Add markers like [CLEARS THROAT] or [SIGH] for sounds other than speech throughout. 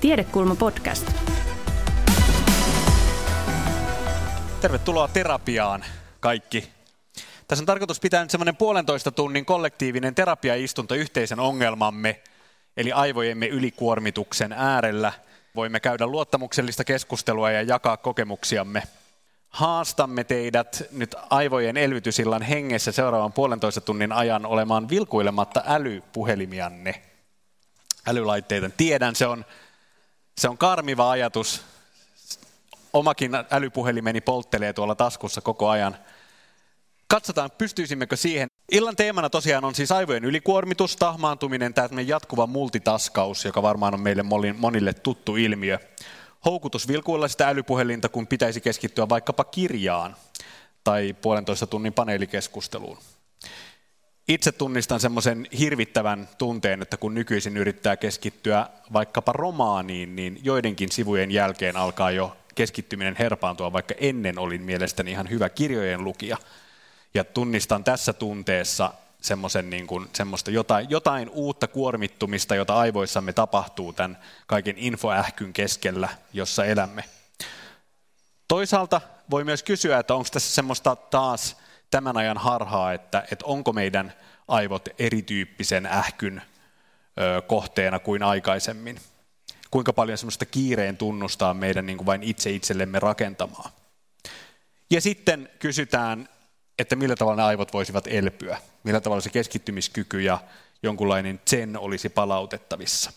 Tiedekulma podcast. Tervetuloa terapiaan kaikki. Tässä on tarkoitus pitää nyt semmoinen puolentoista tunnin kollektiivinen terapiaistunto yhteisen ongelmamme, eli aivojemme ylikuormituksen äärellä. Voimme käydä luottamuksellista keskustelua ja jakaa kokemuksiamme. Haastamme teidät nyt aivojen elvytysillan hengessä seuraavan puolentoista tunnin ajan olemaan vilkuilematta älypuhelimianne. Älylaitteita. Tiedän, se on, se on karmiva ajatus. Omakin älypuhelimeni polttelee tuolla taskussa koko ajan. Katsotaan, pystyisimmekö siihen. Illan teemana tosiaan on siis aivojen ylikuormitus, tahmaantuminen, tämä jatkuva multitaskaus, joka varmaan on meille monille tuttu ilmiö. Houkutus vilkuilla sitä älypuhelinta, kun pitäisi keskittyä vaikkapa kirjaan tai puolentoista tunnin paneelikeskusteluun. Itse tunnistan semmoisen hirvittävän tunteen, että kun nykyisin yrittää keskittyä vaikkapa romaaniin, niin joidenkin sivujen jälkeen alkaa jo keskittyminen herpaantua, vaikka ennen olin mielestäni ihan hyvä kirjojen lukija. Ja tunnistan tässä tunteessa semmoisen niin kuin, semmoista jotain, jotain uutta kuormittumista, jota aivoissamme tapahtuu tämän kaiken infoähkyn keskellä, jossa elämme. Toisaalta voi myös kysyä, että onko tässä semmoista taas tämän ajan harhaa, että, että onko meidän aivot erityyppisen ähkyn kohteena kuin aikaisemmin. Kuinka paljon semmoista kiireen tunnustaa meidän niin kuin vain itse itsellemme rakentamaa. Ja sitten kysytään, että millä tavalla ne aivot voisivat elpyä, millä tavalla se keskittymiskyky ja jonkunlainen zen olisi palautettavissa.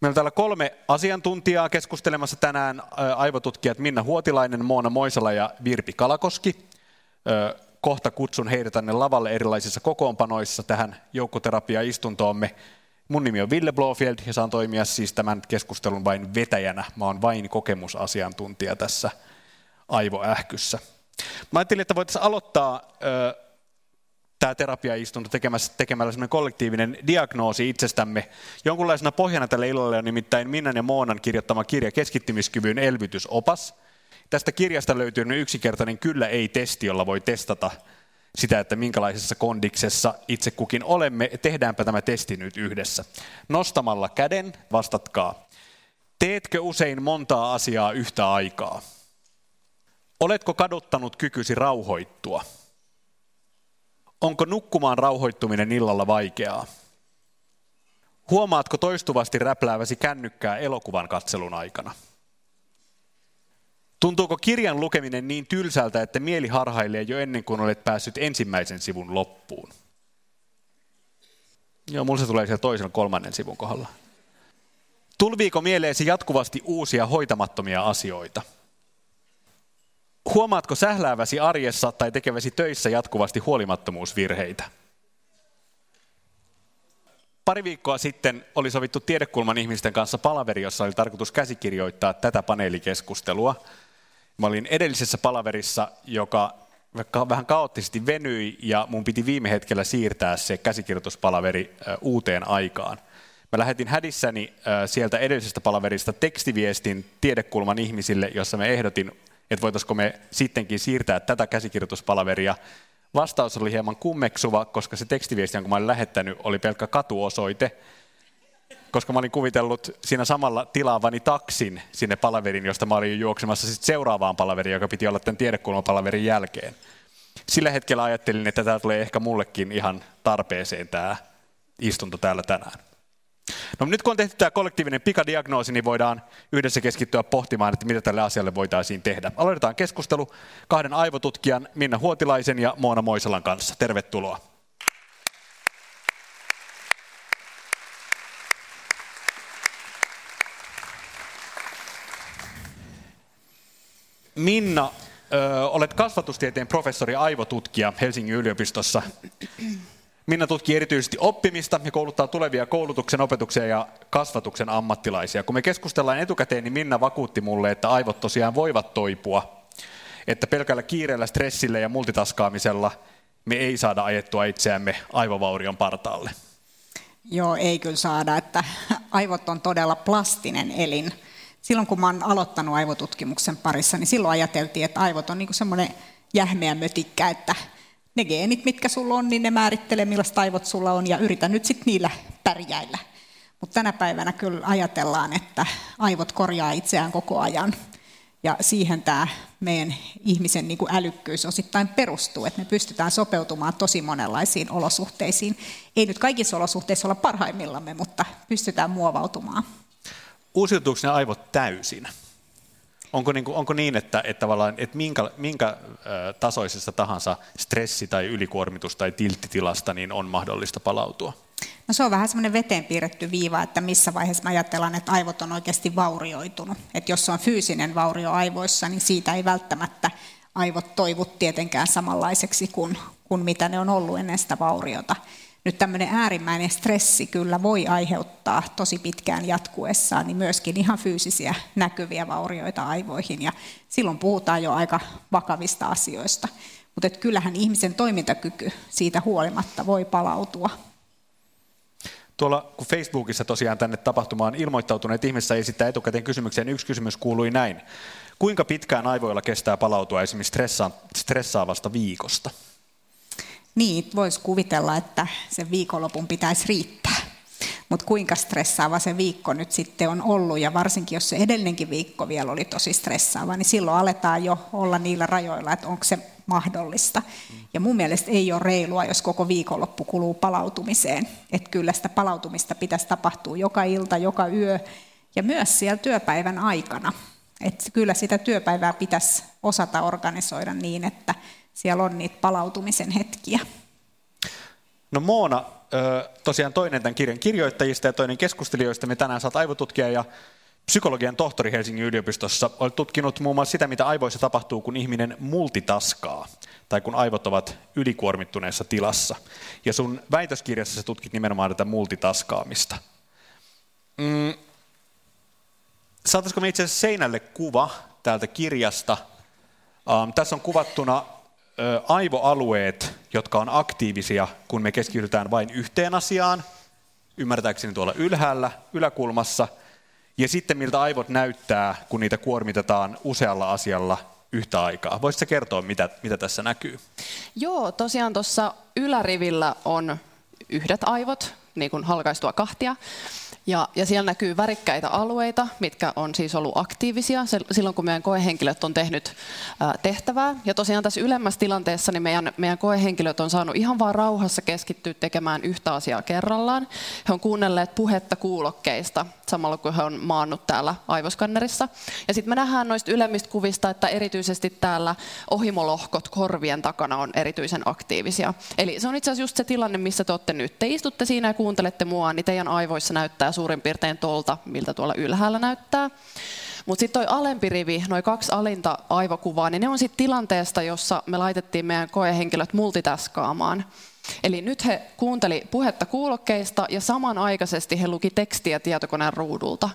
Meillä on täällä kolme asiantuntijaa keskustelemassa tänään, aivotutkijat Minna Huotilainen, Moona Moisala ja Virpi Kalakoski. Kohta kutsun heidät tänne lavalle erilaisissa kokoonpanoissa tähän joukkoterapia-istuntoomme. Mun nimi on Ville Blofield ja saan toimia siis tämän keskustelun vain vetäjänä. Mä oon vain kokemusasiantuntija tässä aivoähkyssä. Mä ajattelin, että voitaisiin aloittaa tämä terapiaistunto tekemällä, tekemällä sellainen kollektiivinen diagnoosi itsestämme. Jonkunlaisena pohjana tälle illalle on nimittäin Minnan ja Moonan kirjoittama kirja Keskittymiskyvyn elvytysopas. Tästä kirjasta löytyy yksinkertainen kyllä-ei-testi, jolla voi testata sitä, että minkälaisessa kondiksessa itse kukin olemme. Tehdäänpä tämä testi nyt yhdessä. Nostamalla käden vastatkaa. Teetkö usein montaa asiaa yhtä aikaa? Oletko kaduttanut kykysi rauhoittua? Onko nukkumaan rauhoittuminen illalla vaikeaa? Huomaatko toistuvasti räplääväsi kännykkää elokuvan katselun aikana? Tuntuuko kirjan lukeminen niin tylsältä, että mieli harhailee jo ennen kuin olet päässyt ensimmäisen sivun loppuun? Joo, mulla se tulee siellä toisen kolmannen sivun kohdalla. Tulviiko mieleesi jatkuvasti uusia hoitamattomia asioita? Huomaatko sählääväsi arjessa tai tekeväsi töissä jatkuvasti huolimattomuusvirheitä? Pari viikkoa sitten oli sovittu tiedekulman ihmisten kanssa palaveri, jossa oli tarkoitus käsikirjoittaa tätä paneelikeskustelua. Mä olin edellisessä palaverissa, joka vähän kaoottisesti venyi ja mun piti viime hetkellä siirtää se käsikirjoituspalaveri uuteen aikaan. Mä lähetin hädissäni sieltä edellisestä palaverista tekstiviestin tiedekulman ihmisille, jossa me ehdotin että voitaisiko me sittenkin siirtää tätä käsikirjoituspalaveria. Vastaus oli hieman kummeksuva, koska se tekstiviesti, jonka mä olin lähettänyt, oli pelkkä katuosoite, koska mä olin kuvitellut siinä samalla tilaavani taksin sinne palaverin, josta mä olin juoksemassa sit seuraavaan palaveriin, joka piti olla tämän tiedekulmapalaverin jälkeen. Sillä hetkellä ajattelin, että tämä tulee ehkä mullekin ihan tarpeeseen tämä istunto täällä tänään. No nyt kun on tehty tämä kollektiivinen pikadiagnoosi, niin voidaan yhdessä keskittyä pohtimaan, että mitä tälle asialle voitaisiin tehdä. Aloitetaan keskustelu kahden aivotutkijan Minna Huotilaisen ja Moona Moisalan kanssa. Tervetuloa. Minna, ö, olet kasvatustieteen professori aivotutkija Helsingin yliopistossa. Minna tutkii erityisesti oppimista ja kouluttaa tulevia koulutuksen, opetuksen ja kasvatuksen ammattilaisia. Kun me keskustellaan etukäteen, niin Minna vakuutti mulle, että aivot tosiaan voivat toipua. Että pelkällä kiireellä, stressillä ja multitaskaamisella me ei saada ajettua itseämme aivovaurion partaalle. Joo, ei kyllä saada, että aivot on todella plastinen elin. Silloin kun oon aloittanut aivotutkimuksen parissa, niin silloin ajateltiin, että aivot on niin semmoinen jähmeä mötikkä, että ne geenit, mitkä sulla on, niin ne määrittelee, millaista aivot sulla on, ja yritä nyt sitten niillä pärjäillä. Mutta tänä päivänä kyllä ajatellaan, että aivot korjaa itseään koko ajan. Ja siihen tämä meidän ihmisen niin kuin älykkyys osittain perustuu, että me pystytään sopeutumaan tosi monenlaisiin olosuhteisiin. Ei nyt kaikissa olosuhteissa olla parhaimmillamme, mutta pystytään muovautumaan. Uusiutuuko ne aivot täysin? Onko niin, onko niin että, että, että minkä, minkä tasoisesta tahansa stressi- tai ylikuormitus- tai tilttitilasta niin on mahdollista palautua? No se on vähän semmoinen veteen piirretty viiva, että missä vaiheessa mä ajatellaan, että aivot on oikeasti vaurioitunut. Että jos on fyysinen vaurio aivoissa, niin siitä ei välttämättä aivot toivu tietenkään samanlaiseksi kuin, kuin mitä ne on ollut ennen sitä vauriota. Nyt tämmöinen äärimmäinen stressi kyllä voi aiheuttaa tosi pitkään jatkuessaan niin myöskin ihan fyysisiä näkyviä vaurioita aivoihin ja silloin puhutaan jo aika vakavista asioista. Mutta kyllähän ihmisen toimintakyky siitä huolimatta voi palautua. Tuolla kun Facebookissa tosiaan tänne tapahtumaan ilmoittautuneet ihmiset esittää etukäteen kysymykseen, yksi kysymys kuului näin. Kuinka pitkään aivoilla kestää palautua esimerkiksi stressaavasta viikosta? Niin, voisi kuvitella, että sen viikonlopun pitäisi riittää. Mutta kuinka stressaava se viikko nyt sitten on ollut, ja varsinkin jos se edellinenkin viikko vielä oli tosi stressaava, niin silloin aletaan jo olla niillä rajoilla, että onko se mahdollista. Ja mun mielestä ei ole reilua, jos koko viikonloppu kuluu palautumiseen. Että kyllä sitä palautumista pitäisi tapahtua joka ilta, joka yö, ja myös siellä työpäivän aikana. Että kyllä sitä työpäivää pitäisi osata organisoida niin, että siellä on niitä palautumisen hetkiä. No Moona, tosiaan toinen tämän kirjan kirjoittajista ja toinen keskustelijoista. Me tänään saat aivotutkija ja psykologian tohtori Helsingin yliopistossa. Olet tutkinut muun muassa sitä, mitä aivoissa tapahtuu, kun ihminen multitaskaa tai kun aivot ovat ylikuormittuneessa tilassa. Ja sun väitöskirjassa tutkit nimenomaan tätä multitaskaamista. Mm. Saataisiko me itse asiassa seinälle kuva täältä kirjasta? Um, tässä on kuvattuna aivoalueet, jotka on aktiivisia, kun me keskitytään vain yhteen asiaan, ymmärtääkseni tuolla ylhäällä, yläkulmassa, ja sitten miltä aivot näyttää, kun niitä kuormitetaan usealla asialla yhtä aikaa. Voisitko kertoa, mitä, mitä tässä näkyy? Joo, tosiaan tuossa ylärivillä on yhdet aivot, niin kuin halkaistua kahtia. Ja, ja siellä näkyy värikkäitä alueita, mitkä on siis ollut aktiivisia silloin, kun meidän koehenkilöt on tehnyt tehtävää. Ja tosiaan tässä ylemmässä tilanteessa niin meidän, meidän koehenkilöt on saanut ihan vaan rauhassa keskittyä tekemään yhtä asiaa kerrallaan. He on kuunnelleet puhetta kuulokkeista samalla kun he on maannut täällä aivoskannerissa. Ja sitten me nähdään noista ylemmistä kuvista, että erityisesti täällä ohimolohkot korvien takana on erityisen aktiivisia. Eli se on itse asiassa just se tilanne, missä te olette nyt. Te istutte siinä ja kuuntelette mua, niin teidän aivoissa näyttää suurin piirtein tolta, miltä tuolla ylhäällä näyttää. Mutta sitten toi alempi rivi, noin kaksi alinta aivokuvaa, niin ne on sitten tilanteesta, jossa me laitettiin meidän koehenkilöt multitaskaamaan. Eli nyt he kuunteli puhetta kuulokkeista ja samanaikaisesti he luki tekstiä tietokoneen ruudulta.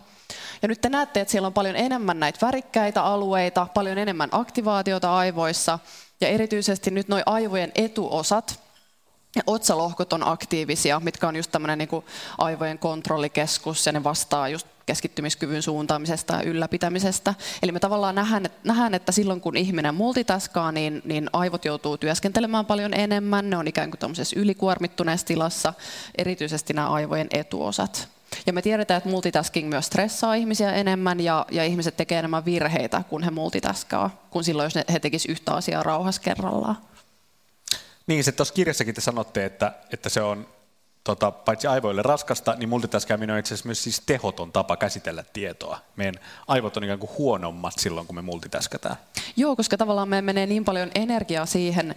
Ja nyt te näette, että siellä on paljon enemmän näitä värikkäitä alueita, paljon enemmän aktivaatiota aivoissa ja erityisesti nyt nuo aivojen etuosat, otsalohkot on aktiivisia, mitkä on just tämmöinen niin aivojen kontrollikeskus ja ne vastaa just keskittymiskyvyn suuntaamisesta ja ylläpitämisestä. Eli me tavallaan nähdään, nähdään että silloin kun ihminen multitaskaa, niin, niin aivot joutuu työskentelemään paljon enemmän. Ne on ikään kuin tämmöisessä ylikuormittuneessa tilassa, erityisesti nämä aivojen etuosat. Ja me tiedetään, että multitasking myös stressaa ihmisiä enemmän ja, ja ihmiset tekee enemmän virheitä, kun he multitaskaa, kuin silloin, jos he tekisivät yhtä asiaa rauhassa kerrallaan. Niin, se tuossa kirjassakin te sanotte, että, että se on tota, paitsi aivoille raskasta, niin multitaskaaminen on itse asiassa myös siis tehoton tapa käsitellä tietoa. Meidän aivot on ikään kuin huonommat silloin, kun me multitaskataan. Joo, koska tavallaan me menee niin paljon energiaa siihen,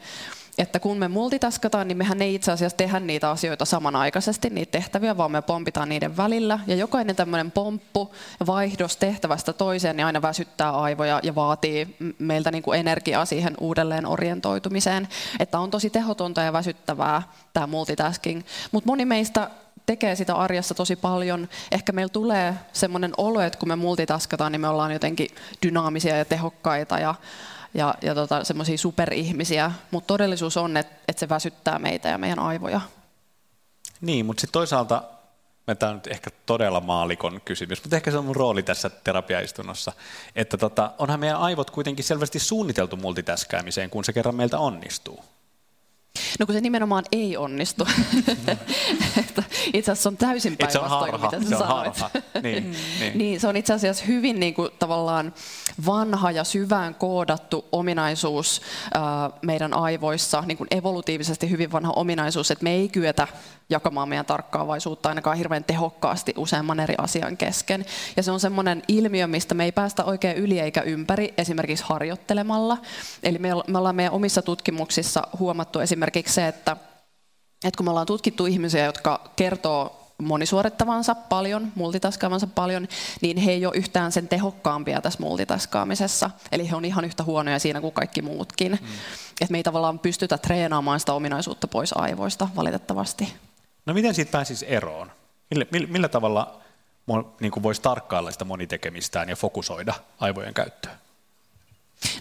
että kun me multitaskataan, niin mehän ei itse asiassa tehdä niitä asioita samanaikaisesti, niitä tehtäviä, vaan me pompitaan niiden välillä. Ja jokainen tämmöinen pomppu, vaihdos tehtävästä toiseen, niin aina väsyttää aivoja ja vaatii meiltä niin kuin energiaa siihen uudelleen orientoitumiseen. Että on tosi tehotonta ja väsyttävää tämä multitasking. Mutta moni meistä tekee sitä arjessa tosi paljon. Ehkä meillä tulee semmoinen olo, että kun me multitaskataan, niin me ollaan jotenkin dynaamisia ja tehokkaita ja ja, ja tota, semmoisia superihmisiä, mutta todellisuus on, että, että se väsyttää meitä ja meidän aivoja. Niin, mutta sitten toisaalta, tämä on nyt ehkä todella maalikon kysymys, mutta ehkä se on mun rooli tässä terapiaistunnossa, että tota, onhan meidän aivot kuitenkin selvästi suunniteltu multitaskäämiseen, kun se kerran meiltä onnistuu. No kun se nimenomaan ei onnistu. [LAUGHS] itse asiassa on täysin päinvastoin mitä sä sanoit. Niin, mm. niin. niin, se on itse asiassa hyvin niin kuin, tavallaan vanha ja syvään koodattu ominaisuus äh, meidän aivoissa, niin kuin evolutiivisesti hyvin vanha ominaisuus, että me ei kyetä jakamaan meidän tarkkaavaisuutta ainakaan hirveän tehokkaasti useamman eri asian kesken. Ja se on semmoinen ilmiö, mistä me ei päästä oikein yli eikä ympäri, esimerkiksi harjoittelemalla. Eli me ollaan meidän omissa tutkimuksissa huomattu esimerkiksi se, että, että kun me ollaan tutkittu ihmisiä, jotka kertoo monisuorittavansa paljon, multitaskaavansa paljon, niin he ei ole yhtään sen tehokkaampia tässä multitaskaamisessa. Eli he on ihan yhtä huonoja siinä kuin kaikki muutkin. Mm. Et me ei tavallaan pystytä treenaamaan sitä ominaisuutta pois aivoista valitettavasti. No miten siitä pääsisi eroon? Millä, millä, millä tavalla niin voisi tarkkailla sitä monitekemistään ja fokusoida aivojen käyttöä?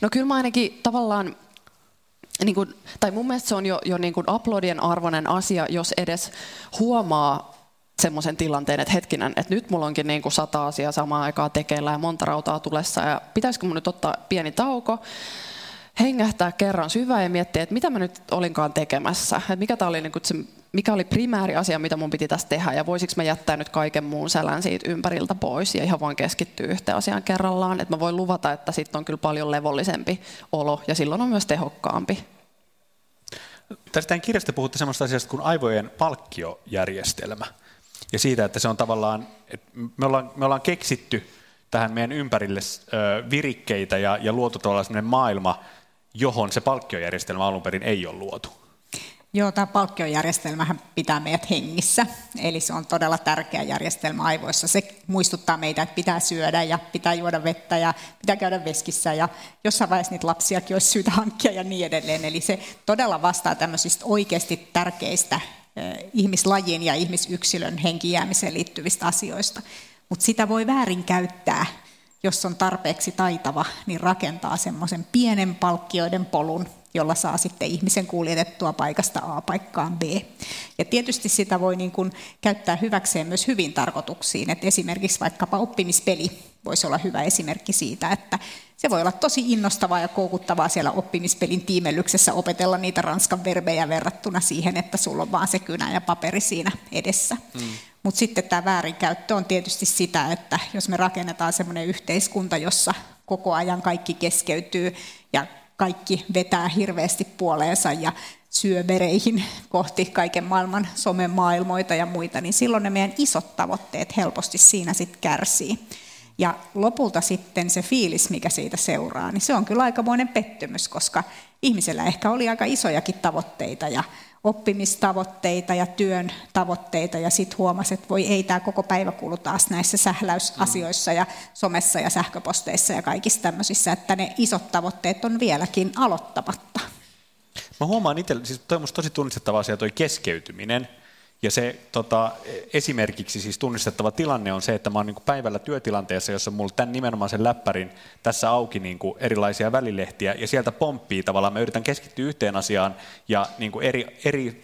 No kyllä mä ainakin tavallaan niin kuin, tai mun mielestä se on jo, jo niin kuin uploadien arvoinen asia, jos edes huomaa semmoisen tilanteen, että hetkinen, että nyt mulla onkin niin kuin sata asiaa samaan aikaan tekeillä ja monta rautaa tulessa ja pitäisikö mun nyt ottaa pieni tauko, hengähtää kerran syvään ja miettiä, että mitä mä nyt olinkaan tekemässä, että mikä, tää oli niin kuin se, mikä oli primääri asia, mitä mun piti tässä tehdä ja voisiko mä jättää nyt kaiken muun sälän siitä ympäriltä pois ja ihan vaan keskittyä yhteen asiaan kerrallaan, että mä voin luvata, että sitten on kyllä paljon levollisempi olo ja silloin on myös tehokkaampi. Tästä kirjasta puhutte sellaista asiasta kuin aivojen palkkiojärjestelmä ja siitä, että se on tavallaan, että me ollaan, me ollaan keksitty tähän meidän ympärille virikkeitä ja, ja luotu tällainen maailma, johon se palkkiojärjestelmä alun perin ei ole luotu. Joo, tämä palkkiojärjestelmähän pitää meidät hengissä, eli se on todella tärkeä järjestelmä aivoissa. Se muistuttaa meitä, että pitää syödä ja pitää juoda vettä ja pitää käydä veskissä ja jossain vaiheessa niitä lapsiakin olisi syytä [LAUGHS] hankkia ja niin edelleen. Eli se todella vastaa tämmöisistä oikeasti tärkeistä ihmislajin ja ihmisyksilön henkijäämiseen liittyvistä asioista. Mutta sitä voi väärin käyttää, jos on tarpeeksi taitava, niin rakentaa semmoisen pienen palkkioiden polun, jolla saa sitten ihmisen kuljetettua paikasta A paikkaan B. Ja tietysti sitä voi niin kuin käyttää hyväkseen myös hyvin tarkoituksiin, että esimerkiksi vaikkapa oppimispeli voisi olla hyvä esimerkki siitä, että se voi olla tosi innostavaa ja koukuttavaa siellä oppimispelin tiimellyksessä opetella niitä ranskan verbejä verrattuna siihen, että sulla on vaan se kynä ja paperi siinä edessä. Mm. Mutta sitten tämä väärinkäyttö on tietysti sitä, että jos me rakennetaan semmoinen yhteiskunta, jossa koko ajan kaikki keskeytyy ja kaikki vetää hirveästi puoleensa ja syö vereihin kohti kaiken maailman somemaailmoita ja muita, niin silloin ne meidän isot tavoitteet helposti siinä sitten kärsii. Ja lopulta sitten se fiilis, mikä siitä seuraa, niin se on kyllä aikamoinen pettymys, koska ihmisellä ehkä oli aika isojakin tavoitteita ja oppimistavoitteita ja työn tavoitteita ja sitten huomasi, että voi ei tämä koko päivä kulu taas näissä sähläysasioissa ja somessa ja sähköposteissa ja kaikissa tämmöisissä, että ne isot tavoitteet on vieläkin aloittamatta. Mä huomaan itse, siis toi on tosi tunnistettava asia toi keskeytyminen, ja se tota, esimerkiksi siis tunnistettava tilanne on se, että mä oon niin päivällä työtilanteessa, jossa mulla tämän nimenomaan sen läppärin tässä auki niin erilaisia välilehtiä, ja sieltä pomppii tavallaan, mä yritän keskittyä yhteen asiaan, ja niin eri, eri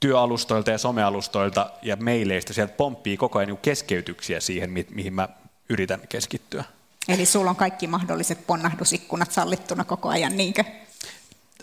työalustoilta ja somealustoilta ja maileista sieltä pomppii koko ajan niin keskeytyksiä siihen, mihin mä yritän keskittyä. Eli sulla on kaikki mahdolliset ponnahdusikkunat sallittuna koko ajan, niinkö?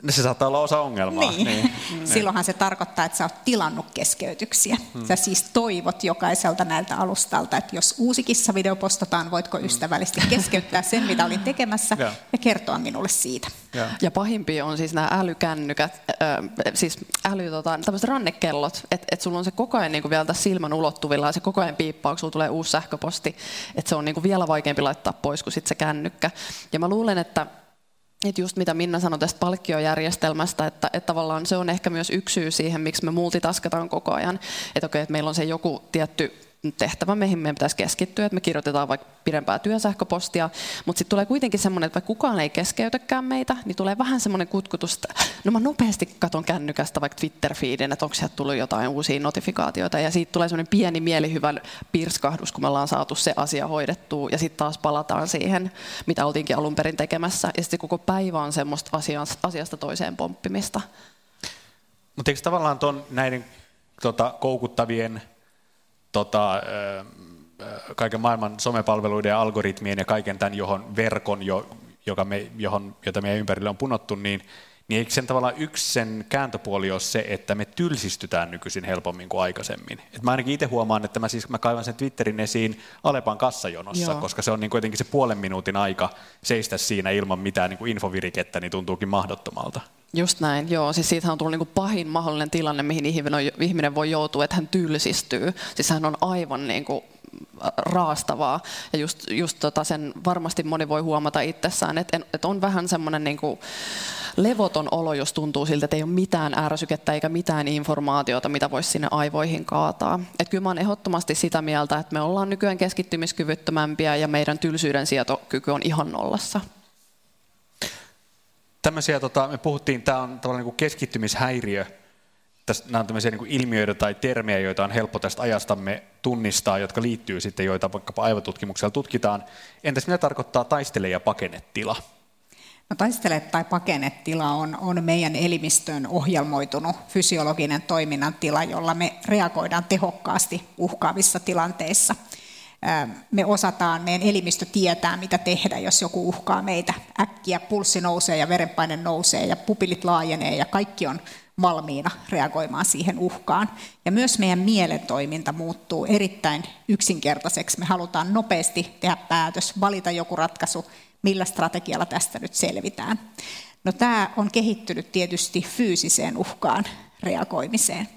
Se saattaa olla osa ongelmaa. Niin. niin. [LAUGHS] Silloinhan se tarkoittaa, että sä oot tilannut keskeytyksiä. Hmm. Sä siis toivot jokaiselta näiltä alustalta, että jos uusi kissavideo postataan, voitko hmm. ystävällisesti keskeyttää sen, mitä olin tekemässä, [LAUGHS] ja, ja kertoa minulle siitä. Ja, ja pahimpia on siis nämä älykännykät, äh, siis äly, tota, tämmöiset rannekellot, että et sulla on se koko ajan niin kuin vielä tässä silmän ulottuvilla ja se koko ajan piippaa, kun sulla tulee uusi sähköposti, että se on niin kuin vielä vaikeampi laittaa pois kuin sit se kännykkä. Ja mä luulen, että että just mitä Minna sanoi tästä palkkiojärjestelmästä, että, että tavallaan se on ehkä myös yksi syy siihen, miksi me multitaskataan koko ajan. Että okei, että meillä on se joku tietty tehtävä, mihin meidän pitäisi keskittyä, että me kirjoitetaan vaikka pidempää työsähköpostia, mutta sitten tulee kuitenkin semmoinen, että vaikka kukaan ei keskeytäkään meitä, niin tulee vähän semmoinen kutkutus, että no mä nopeasti katon kännykästä vaikka Twitter-feedin, että onko sieltä tullut jotain uusia notifikaatioita, ja siitä tulee semmoinen pieni mielihyvän pirskahdus, kun me ollaan saatu se asia hoidettua, ja sitten taas palataan siihen, mitä oltiinkin alun perin tekemässä, ja sitten koko päivä on semmoista asiasta toiseen pomppimista. Mutta eikö tavallaan ton näiden tota, koukuttavien tota, kaiken maailman somepalveluiden ja algoritmien ja kaiken tämän, johon verkon, jo, joka me, johon, jota meidän ympärille on punottu, niin, niin eikö sen tavallaan yksi sen kääntöpuoli ole se, että me tylsistytään nykyisin helpommin kuin aikaisemmin. Et mä ainakin itse huomaan, että mä, siis, mä kaivan sen Twitterin esiin Alepan kassajonossa, Joo. koska se on niin kuitenkin se puolen minuutin aika seistä siinä ilman mitään niin kuin infovirikettä, niin tuntuukin mahdottomalta. Just näin, joo. Siis siitä on tullut niin pahin mahdollinen tilanne, mihin ihminen voi joutua, että hän tylsistyy. Siis hän on aivan niin kuin raastavaa. Ja just, just tota sen varmasti moni voi huomata itsessään, että, että on vähän semmoinen niin kuin levoton olo, jos tuntuu siltä, että ei ole mitään ärsykettä eikä mitään informaatiota, mitä voisi sinne aivoihin kaataa. Et kyllä mä olen ehdottomasti sitä mieltä, että me ollaan nykyään keskittymiskyvyttömämpiä ja meidän tylsyyden sietokyky on ihan nollassa. Tämmöisiä, tota, me puhuttiin, tämä on tavallaan niin keskittymishäiriö, Tästä, nämä on tämmöisiä niin ilmiöitä tai termejä, joita on helppo tästä ajastamme tunnistaa, jotka liittyy sitten, joita vaikkapa aivotutkimuksella tutkitaan. Entäs mitä tarkoittaa taistele- ja pakennetila? No taistele- tai pakennetila on, on meidän elimistöön ohjelmoitunut fysiologinen toiminnan tila, jolla me reagoidaan tehokkaasti uhkaavissa tilanteissa. Me osataan, meidän elimistö tietää, mitä tehdä, jos joku uhkaa meitä. Äkkiä pulssi nousee ja verenpaine nousee ja pupilit laajenee ja kaikki on valmiina reagoimaan siihen uhkaan. Ja myös meidän mielen toiminta muuttuu erittäin yksinkertaiseksi. Me halutaan nopeasti tehdä päätös, valita joku ratkaisu, millä strategialla tästä nyt selvitään. No tämä on kehittynyt tietysti fyysiseen uhkaan reagoimiseen.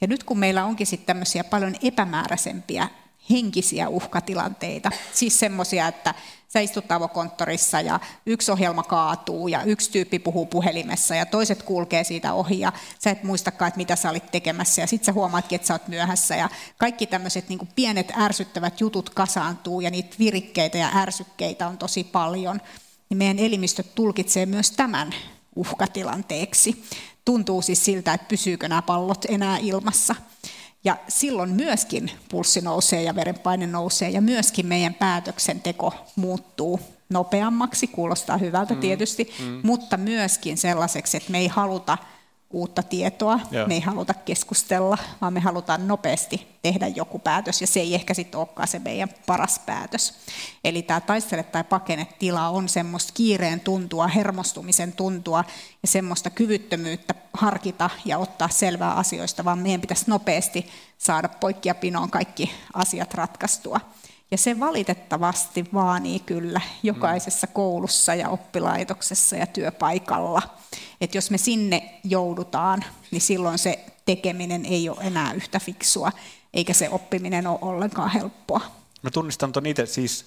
Ja nyt kun meillä onkin sitten tämmöisiä paljon epämääräisempiä henkisiä uhkatilanteita. Siis semmoisia, että sä istut avokonttorissa ja yksi ohjelma kaatuu ja yksi tyyppi puhuu puhelimessa ja toiset kulkee siitä ohi ja sä et muistakaan, että mitä sä olit tekemässä ja sitten sä huomaatkin, että sä oot myöhässä ja kaikki tämmöiset niin pienet ärsyttävät jutut kasaantuu ja niitä virikkeitä ja ärsykkeitä on tosi paljon. Niin meidän elimistö tulkitsee myös tämän uhkatilanteeksi. Tuntuu siis siltä, että pysyykö nämä pallot enää ilmassa. Ja silloin myöskin pulssi nousee ja verenpaine nousee ja myöskin meidän päätöksenteko muuttuu nopeammaksi, kuulostaa hyvältä mm, tietysti, mm. mutta myöskin sellaiseksi, että me ei haluta uutta tietoa, Joo. me ei haluta keskustella, vaan me halutaan nopeasti tehdä joku päätös, ja se ei ehkä sitten olekaan se meidän paras päätös. Eli tämä taistele tai pakene tila on semmoista kiireen tuntua, hermostumisen tuntua ja semmoista kyvyttömyyttä harkita ja ottaa selvää asioista, vaan meidän pitäisi nopeasti saada poikkia pinoon kaikki asiat ratkaistua. Ja se valitettavasti vaanii kyllä jokaisessa koulussa ja oppilaitoksessa ja työpaikalla. Että jos me sinne joudutaan, niin silloin se tekeminen ei ole enää yhtä fiksua, eikä se oppiminen ole ollenkaan helppoa. Mä tunnistan tuon itse siis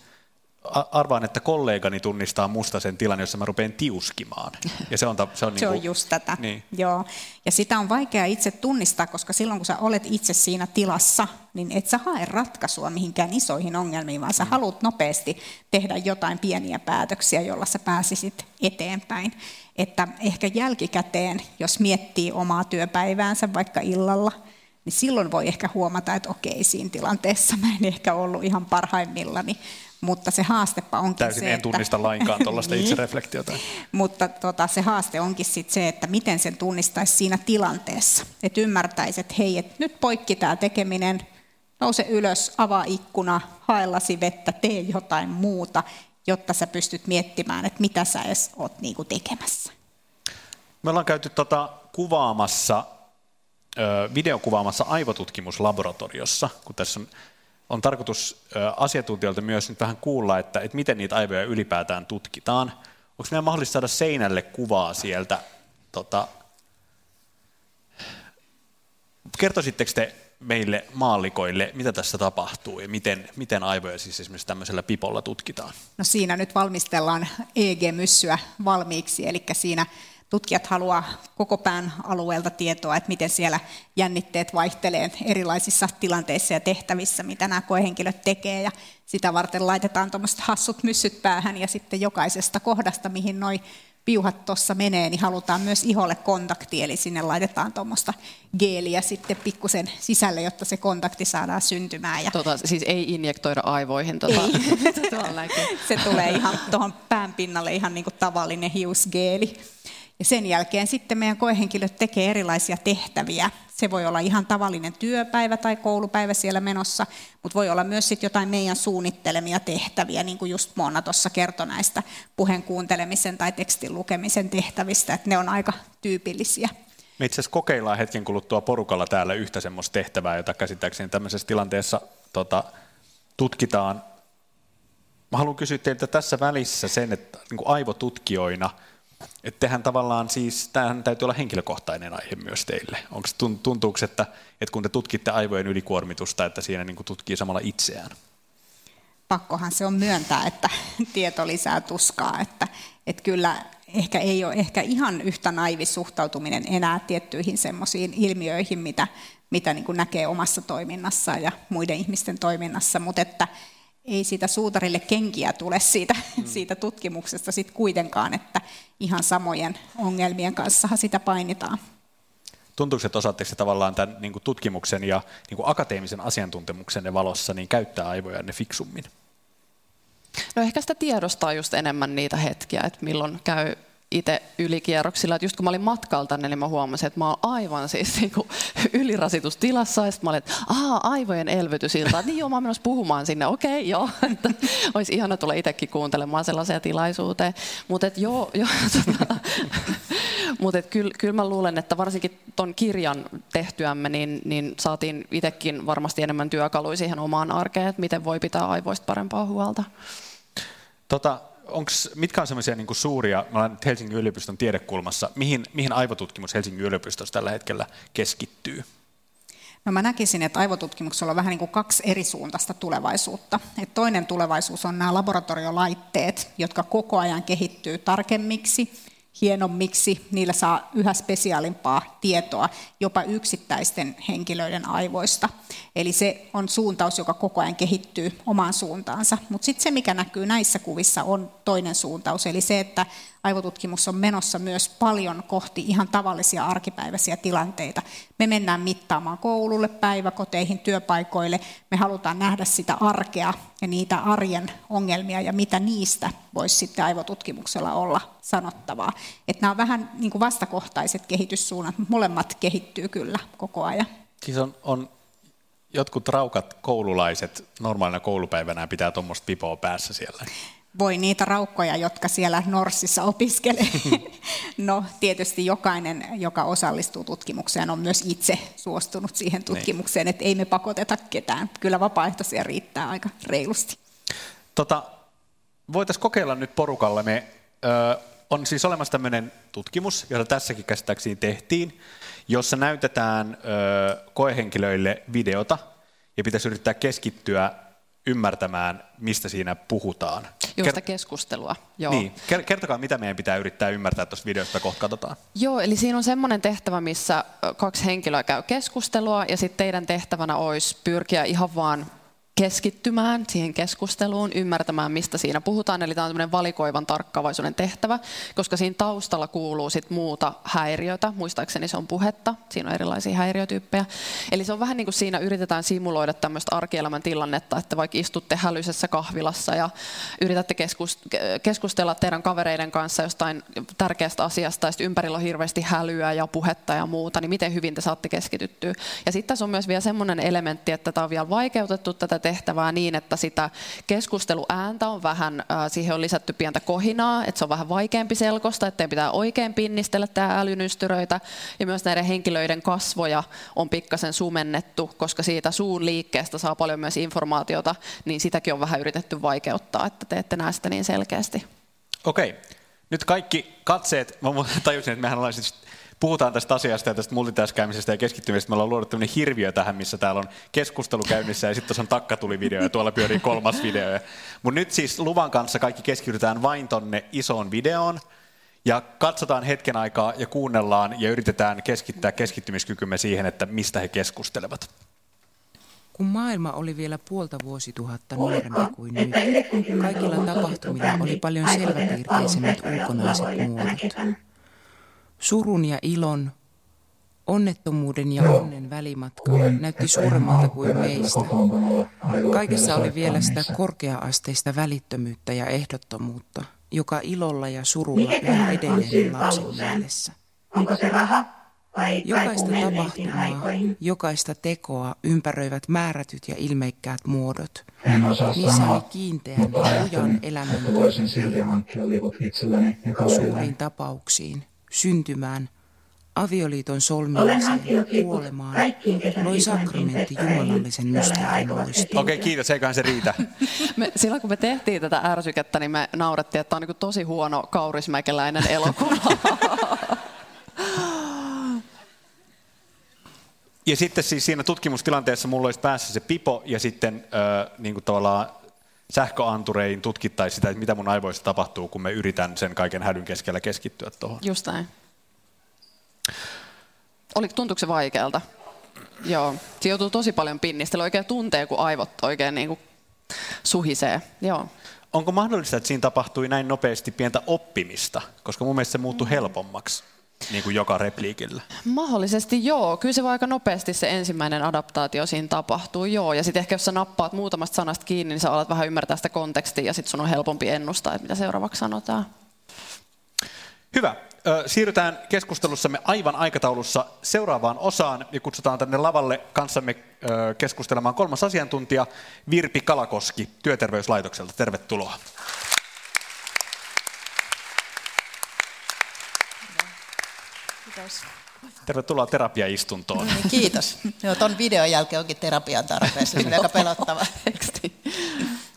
arvaan, että kollegani tunnistaa musta sen tilan, jossa mä rupean tiuskimaan. Ja se on, se on, [LAUGHS] se niin kuin, just tätä. Niin. Joo. Ja sitä on vaikea itse tunnistaa, koska silloin kun sä olet itse siinä tilassa, niin et sä hae ratkaisua mihinkään isoihin ongelmiin, vaan sä mm. haluat nopeasti tehdä jotain pieniä päätöksiä, jolla sä pääsisit eteenpäin. Että ehkä jälkikäteen, jos miettii omaa työpäiväänsä vaikka illalla, niin silloin voi ehkä huomata, että okei, siinä tilanteessa mä en ehkä ollut ihan parhaimmillani, mutta se haastepa onkin Täysin se, en tunnista että... lainkaan tuollaista [LAUGHS] niin. itsereflektiota. mutta tota, se haaste onkin sit se, että miten sen tunnistaisi siinä tilanteessa. Että ymmärtäisi, että hei, et nyt poikki tämä tekeminen, nouse ylös, avaa ikkuna, haellasi vettä, tee jotain muuta, jotta sä pystyt miettimään, että mitä sä edes oot niinku tekemässä. Me ollaan käyty tota kuvaamassa, videokuvaamassa aivotutkimuslaboratoriossa, kun tässä on on tarkoitus asiantuntijoilta myös nyt vähän kuulla, että, että miten niitä aivoja ylipäätään tutkitaan. Onko meidän mahdollista saada seinälle kuvaa sieltä? Tota, kertoisitteko te meille maallikoille, mitä tässä tapahtuu ja miten, miten aivoja siis esimerkiksi tämmöisellä pipolla tutkitaan? No siinä nyt valmistellaan EG-myssyä valmiiksi, eli siinä tutkijat haluaa koko pään alueelta tietoa, että miten siellä jännitteet vaihtelee erilaisissa tilanteissa ja tehtävissä, mitä nämä koehenkilöt tekee. Ja sitä varten laitetaan tuommoiset hassut myssyt päähän ja sitten jokaisesta kohdasta, mihin noin piuhat tuossa menee, niin halutaan myös iholle kontakti, eli sinne laitetaan tuommoista geeliä sitten pikkusen sisälle, jotta se kontakti saadaan syntymään. Ja... Tota, siis ei injektoida aivoihin? Tota... Ei. [LAUGHS] se tulee ihan tuohon pään pinnalle ihan niin kuin tavallinen hiusgeeli. Ja sen jälkeen sitten meidän koehenkilöt tekee erilaisia tehtäviä. Se voi olla ihan tavallinen työpäivä tai koulupäivä siellä menossa, mutta voi olla myös sitten jotain meidän suunnittelemia tehtäviä, niin kuin just Mona tuossa kertoi näistä puheen kuuntelemisen tai tekstin lukemisen tehtävistä, että ne on aika tyypillisiä. Me itse asiassa kokeillaan hetken kuluttua porukalla täällä yhtä semmoista tehtävää, jota käsittääkseni tämmöisessä tilanteessa tota, tutkitaan. Mä haluan kysyä teiltä tässä välissä sen, että niin kuin aivotutkijoina, että tehän tavallaan siis, tämähän täytyy olla henkilökohtainen aihe myös teille. Onko tuntuuko, että, että kun te tutkitte aivojen ylikuormitusta, että siinä niin kuin tutkii samalla itseään? Pakkohan se on myöntää, että [LAUGHS] tieto lisää tuskaa, että, että kyllä ehkä ei ole ehkä ihan yhtä naivi suhtautuminen enää tiettyihin semmoisiin ilmiöihin, mitä, mitä niin kuin näkee omassa toiminnassaan ja muiden ihmisten toiminnassa, mutta että ei siitä suutarille kenkiä tule siitä, mm. [LAUGHS] siitä tutkimuksesta sit kuitenkaan, että ihan samojen ongelmien kanssa sitä painitaan. Tuntuuko, että osaatteko se tavallaan tämän niin kuin tutkimuksen ja niin kuin akateemisen asiantuntemuksen valossa niin käyttää aivojanne fiksummin? No ehkä sitä tiedostaa just enemmän niitä hetkiä, että milloin käy itse ylikierroksilla. Että just kun mä olin matkalta, niin mä huomasin, että mä oon aivan siis niin kuin [LAUGHS] ylirasitustilassa. Ja sitten mä olin, että Aa, aivojen elvytysilta. Että niin joo, mä oon menossa puhumaan sinne. Okei, okay, joo. [LAUGHS] Että olisi ihana tulla itsekin kuuntelemaan sellaisia tilaisuuteen. Mutta joo, [LAUGHS] joo tota, mutta kyllä, kyllä mä luulen, että varsinkin tuon kirjan tehtyämme, niin, niin saatiin itsekin varmasti enemmän työkaluja siihen omaan arkeen, että miten voi pitää aivoista parempaa huolta. Tota, onks, mitkä on semmoisia niin suuria, mä olen Helsingin yliopiston tiedekulmassa, mihin, mihin aivotutkimus Helsingin yliopistossa tällä hetkellä keskittyy? No mä näkisin, että aivotutkimuksella on vähän niin kuin kaksi eri suuntaista tulevaisuutta. Et toinen tulevaisuus on nämä laboratoriolaitteet, jotka koko ajan kehittyy tarkemmiksi hienommiksi, niillä saa yhä spesiaalimpaa tietoa jopa yksittäisten henkilöiden aivoista. Eli se on suuntaus, joka koko ajan kehittyy omaan suuntaansa. Mutta sitten se, mikä näkyy näissä kuvissa, on toinen suuntaus, eli se, että aivotutkimus on menossa myös paljon kohti ihan tavallisia arkipäiväisiä tilanteita. Me mennään mittaamaan koululle, päiväkoteihin, työpaikoille. Me halutaan nähdä sitä arkea ja niitä arjen ongelmia ja mitä niistä voisi sitten aivotutkimuksella olla sanottavaa. Että nämä on vähän niin kuin vastakohtaiset kehityssuunnat, molemmat kehittyy kyllä koko ajan. Siis on, on jotkut raukat koululaiset normaalina koulupäivänä pitää tuommoista pipoa päässä siellä voi niitä raukkoja, jotka siellä Norsissa opiskelee. [LAUGHS] No tietysti jokainen, joka osallistuu tutkimukseen, on myös itse suostunut siihen niin. tutkimukseen, että ei me pakoteta ketään. Kyllä vapaaehtoisia riittää aika reilusti. Tota, Voitaisiin kokeilla nyt porukalla. Me, ö, on siis olemassa tämmöinen tutkimus, jota tässäkin käsittääkseni tehtiin, jossa näytetään ö, koehenkilöille videota ja pitäisi yrittää keskittyä ymmärtämään, mistä siinä puhutaan. Just Ker- keskustelua. Joo. Niin. Kertokaa, mitä meidän pitää yrittää ymmärtää tuosta videosta, kohta katsotaan. Joo, eli siinä on semmoinen tehtävä, missä kaksi henkilöä käy keskustelua, ja sitten teidän tehtävänä olisi pyrkiä ihan vaan keskittymään siihen keskusteluun, ymmärtämään, mistä siinä puhutaan. Eli tämä on tämmöinen valikoivan tarkkaavaisuuden tehtävä, koska siinä taustalla kuuluu sit muuta häiriötä. Muistaakseni se on puhetta, siinä on erilaisia häiriötyyppejä. Eli se on vähän niin kuin siinä yritetään simuloida tämmöistä arkielämän tilannetta, että vaikka istutte hälyisessä kahvilassa ja yritätte keskustella teidän kavereiden kanssa jostain tärkeästä asiasta, ja sitten ympärillä on hirveästi hälyä ja puhetta ja muuta, niin miten hyvin te saatte keskityttyä. Ja sitten tässä on myös vielä semmoinen elementti, että tämä on vielä vaikeutettu tätä tehtävää niin, että sitä keskusteluääntä on vähän, siihen on lisätty pientä kohinaa, että se on vähän vaikeampi selkosta, että pitää oikein pinnistellä tämä älynystyröitä. Ja myös näiden henkilöiden kasvoja on pikkasen sumennettu, koska siitä suun liikkeestä saa paljon myös informaatiota, niin sitäkin on vähän yritetty vaikeuttaa, että te ette näe sitä niin selkeästi. Okei. Nyt kaikki katseet, mä tajusin, että mehän ollaan siis puhutaan tästä asiasta ja tästä multitaskäämisestä ja keskittymisestä. Me ollaan luonut tämmöinen hirviö tähän, missä täällä on keskustelu käynnissä ja sitten tuossa on takkatulivideo ja tuolla pyörii kolmas video. Mutta nyt siis luvan kanssa kaikki keskitytään vain tonne isoon videoon ja katsotaan hetken aikaa ja kuunnellaan ja yritetään keskittää keskittymiskykymme siihen, että mistä he keskustelevat. Kun maailma oli vielä puolta vuosituhatta nuorempi kuin nyt, kaikilla tapahtumilla oli paljon selväpiirteisemmät ulkonaiset muodot. Surun ja ilon, onnettomuuden ja onnen välimatka näytti suuremmalta kuin meistä. Kaikessa oli vielä sitä korkea-asteista välittömyyttä ja ehdottomuutta, joka ilolla ja surulla yhä edelleen on lapsen mielessä. Jokaista tapahtumaa, jokaista tekoa ympäröivät määrätyt ja ilmeikkäät muodot. Niissä oli kiinteän ja lujan elämän suuriin tapauksiin, syntymään, avioliiton solmimiseen, kuolemaan, loi sakramentti jumalallisen mysteerin muistoon. Okei, okay, kiitos, eiköhän se riitä. [LAUGHS] Me, silloin kun me tehtiin tätä ärsykettä, niin me naurettiin, että tämä on niin tosi huono kaurismäkeläinen elokuva. [LAUGHS] Ja sitten siis siinä tutkimustilanteessa mulla olisi päässä se pipo ja sitten äh, niin kuin tavallaan sähköanturein tutkittaisiin sitä, että mitä mun aivoissa tapahtuu, kun me yritän sen kaiken hädyn keskellä keskittyä tuohon. Just näin. Oliko, tuntuuko se vaikealta? Joo. Se joutuu tosi paljon pinnistellä. Oikein tuntee, kun aivot oikein niin kuin suhisee. Joo. Onko mahdollista, että siinä tapahtui näin nopeasti pientä oppimista? Koska mun mielestä se muuttui helpommaksi niin kuin joka repliikillä. Mahdollisesti joo. Kyllä se voi aika nopeasti se ensimmäinen adaptaatio siinä tapahtuu, joo. Ja sitten ehkä jos sä nappaat muutamasta sanasta kiinni, niin sä alat vähän ymmärtää sitä kontekstia ja sitten sun on helpompi ennustaa, että mitä seuraavaksi sanotaan. Hyvä. Siirrytään keskustelussamme aivan aikataulussa seuraavaan osaan ja kutsutaan tänne lavalle kanssamme keskustelemaan kolmas asiantuntija Virpi Kalakoski Työterveyslaitokselta. Tervetuloa. Kiitos. Tervetuloa terapiaistuntoon. Niin, kiitos. Joo, ton videon jälkeen onkin terapian tarpeessa, se aika pelottava.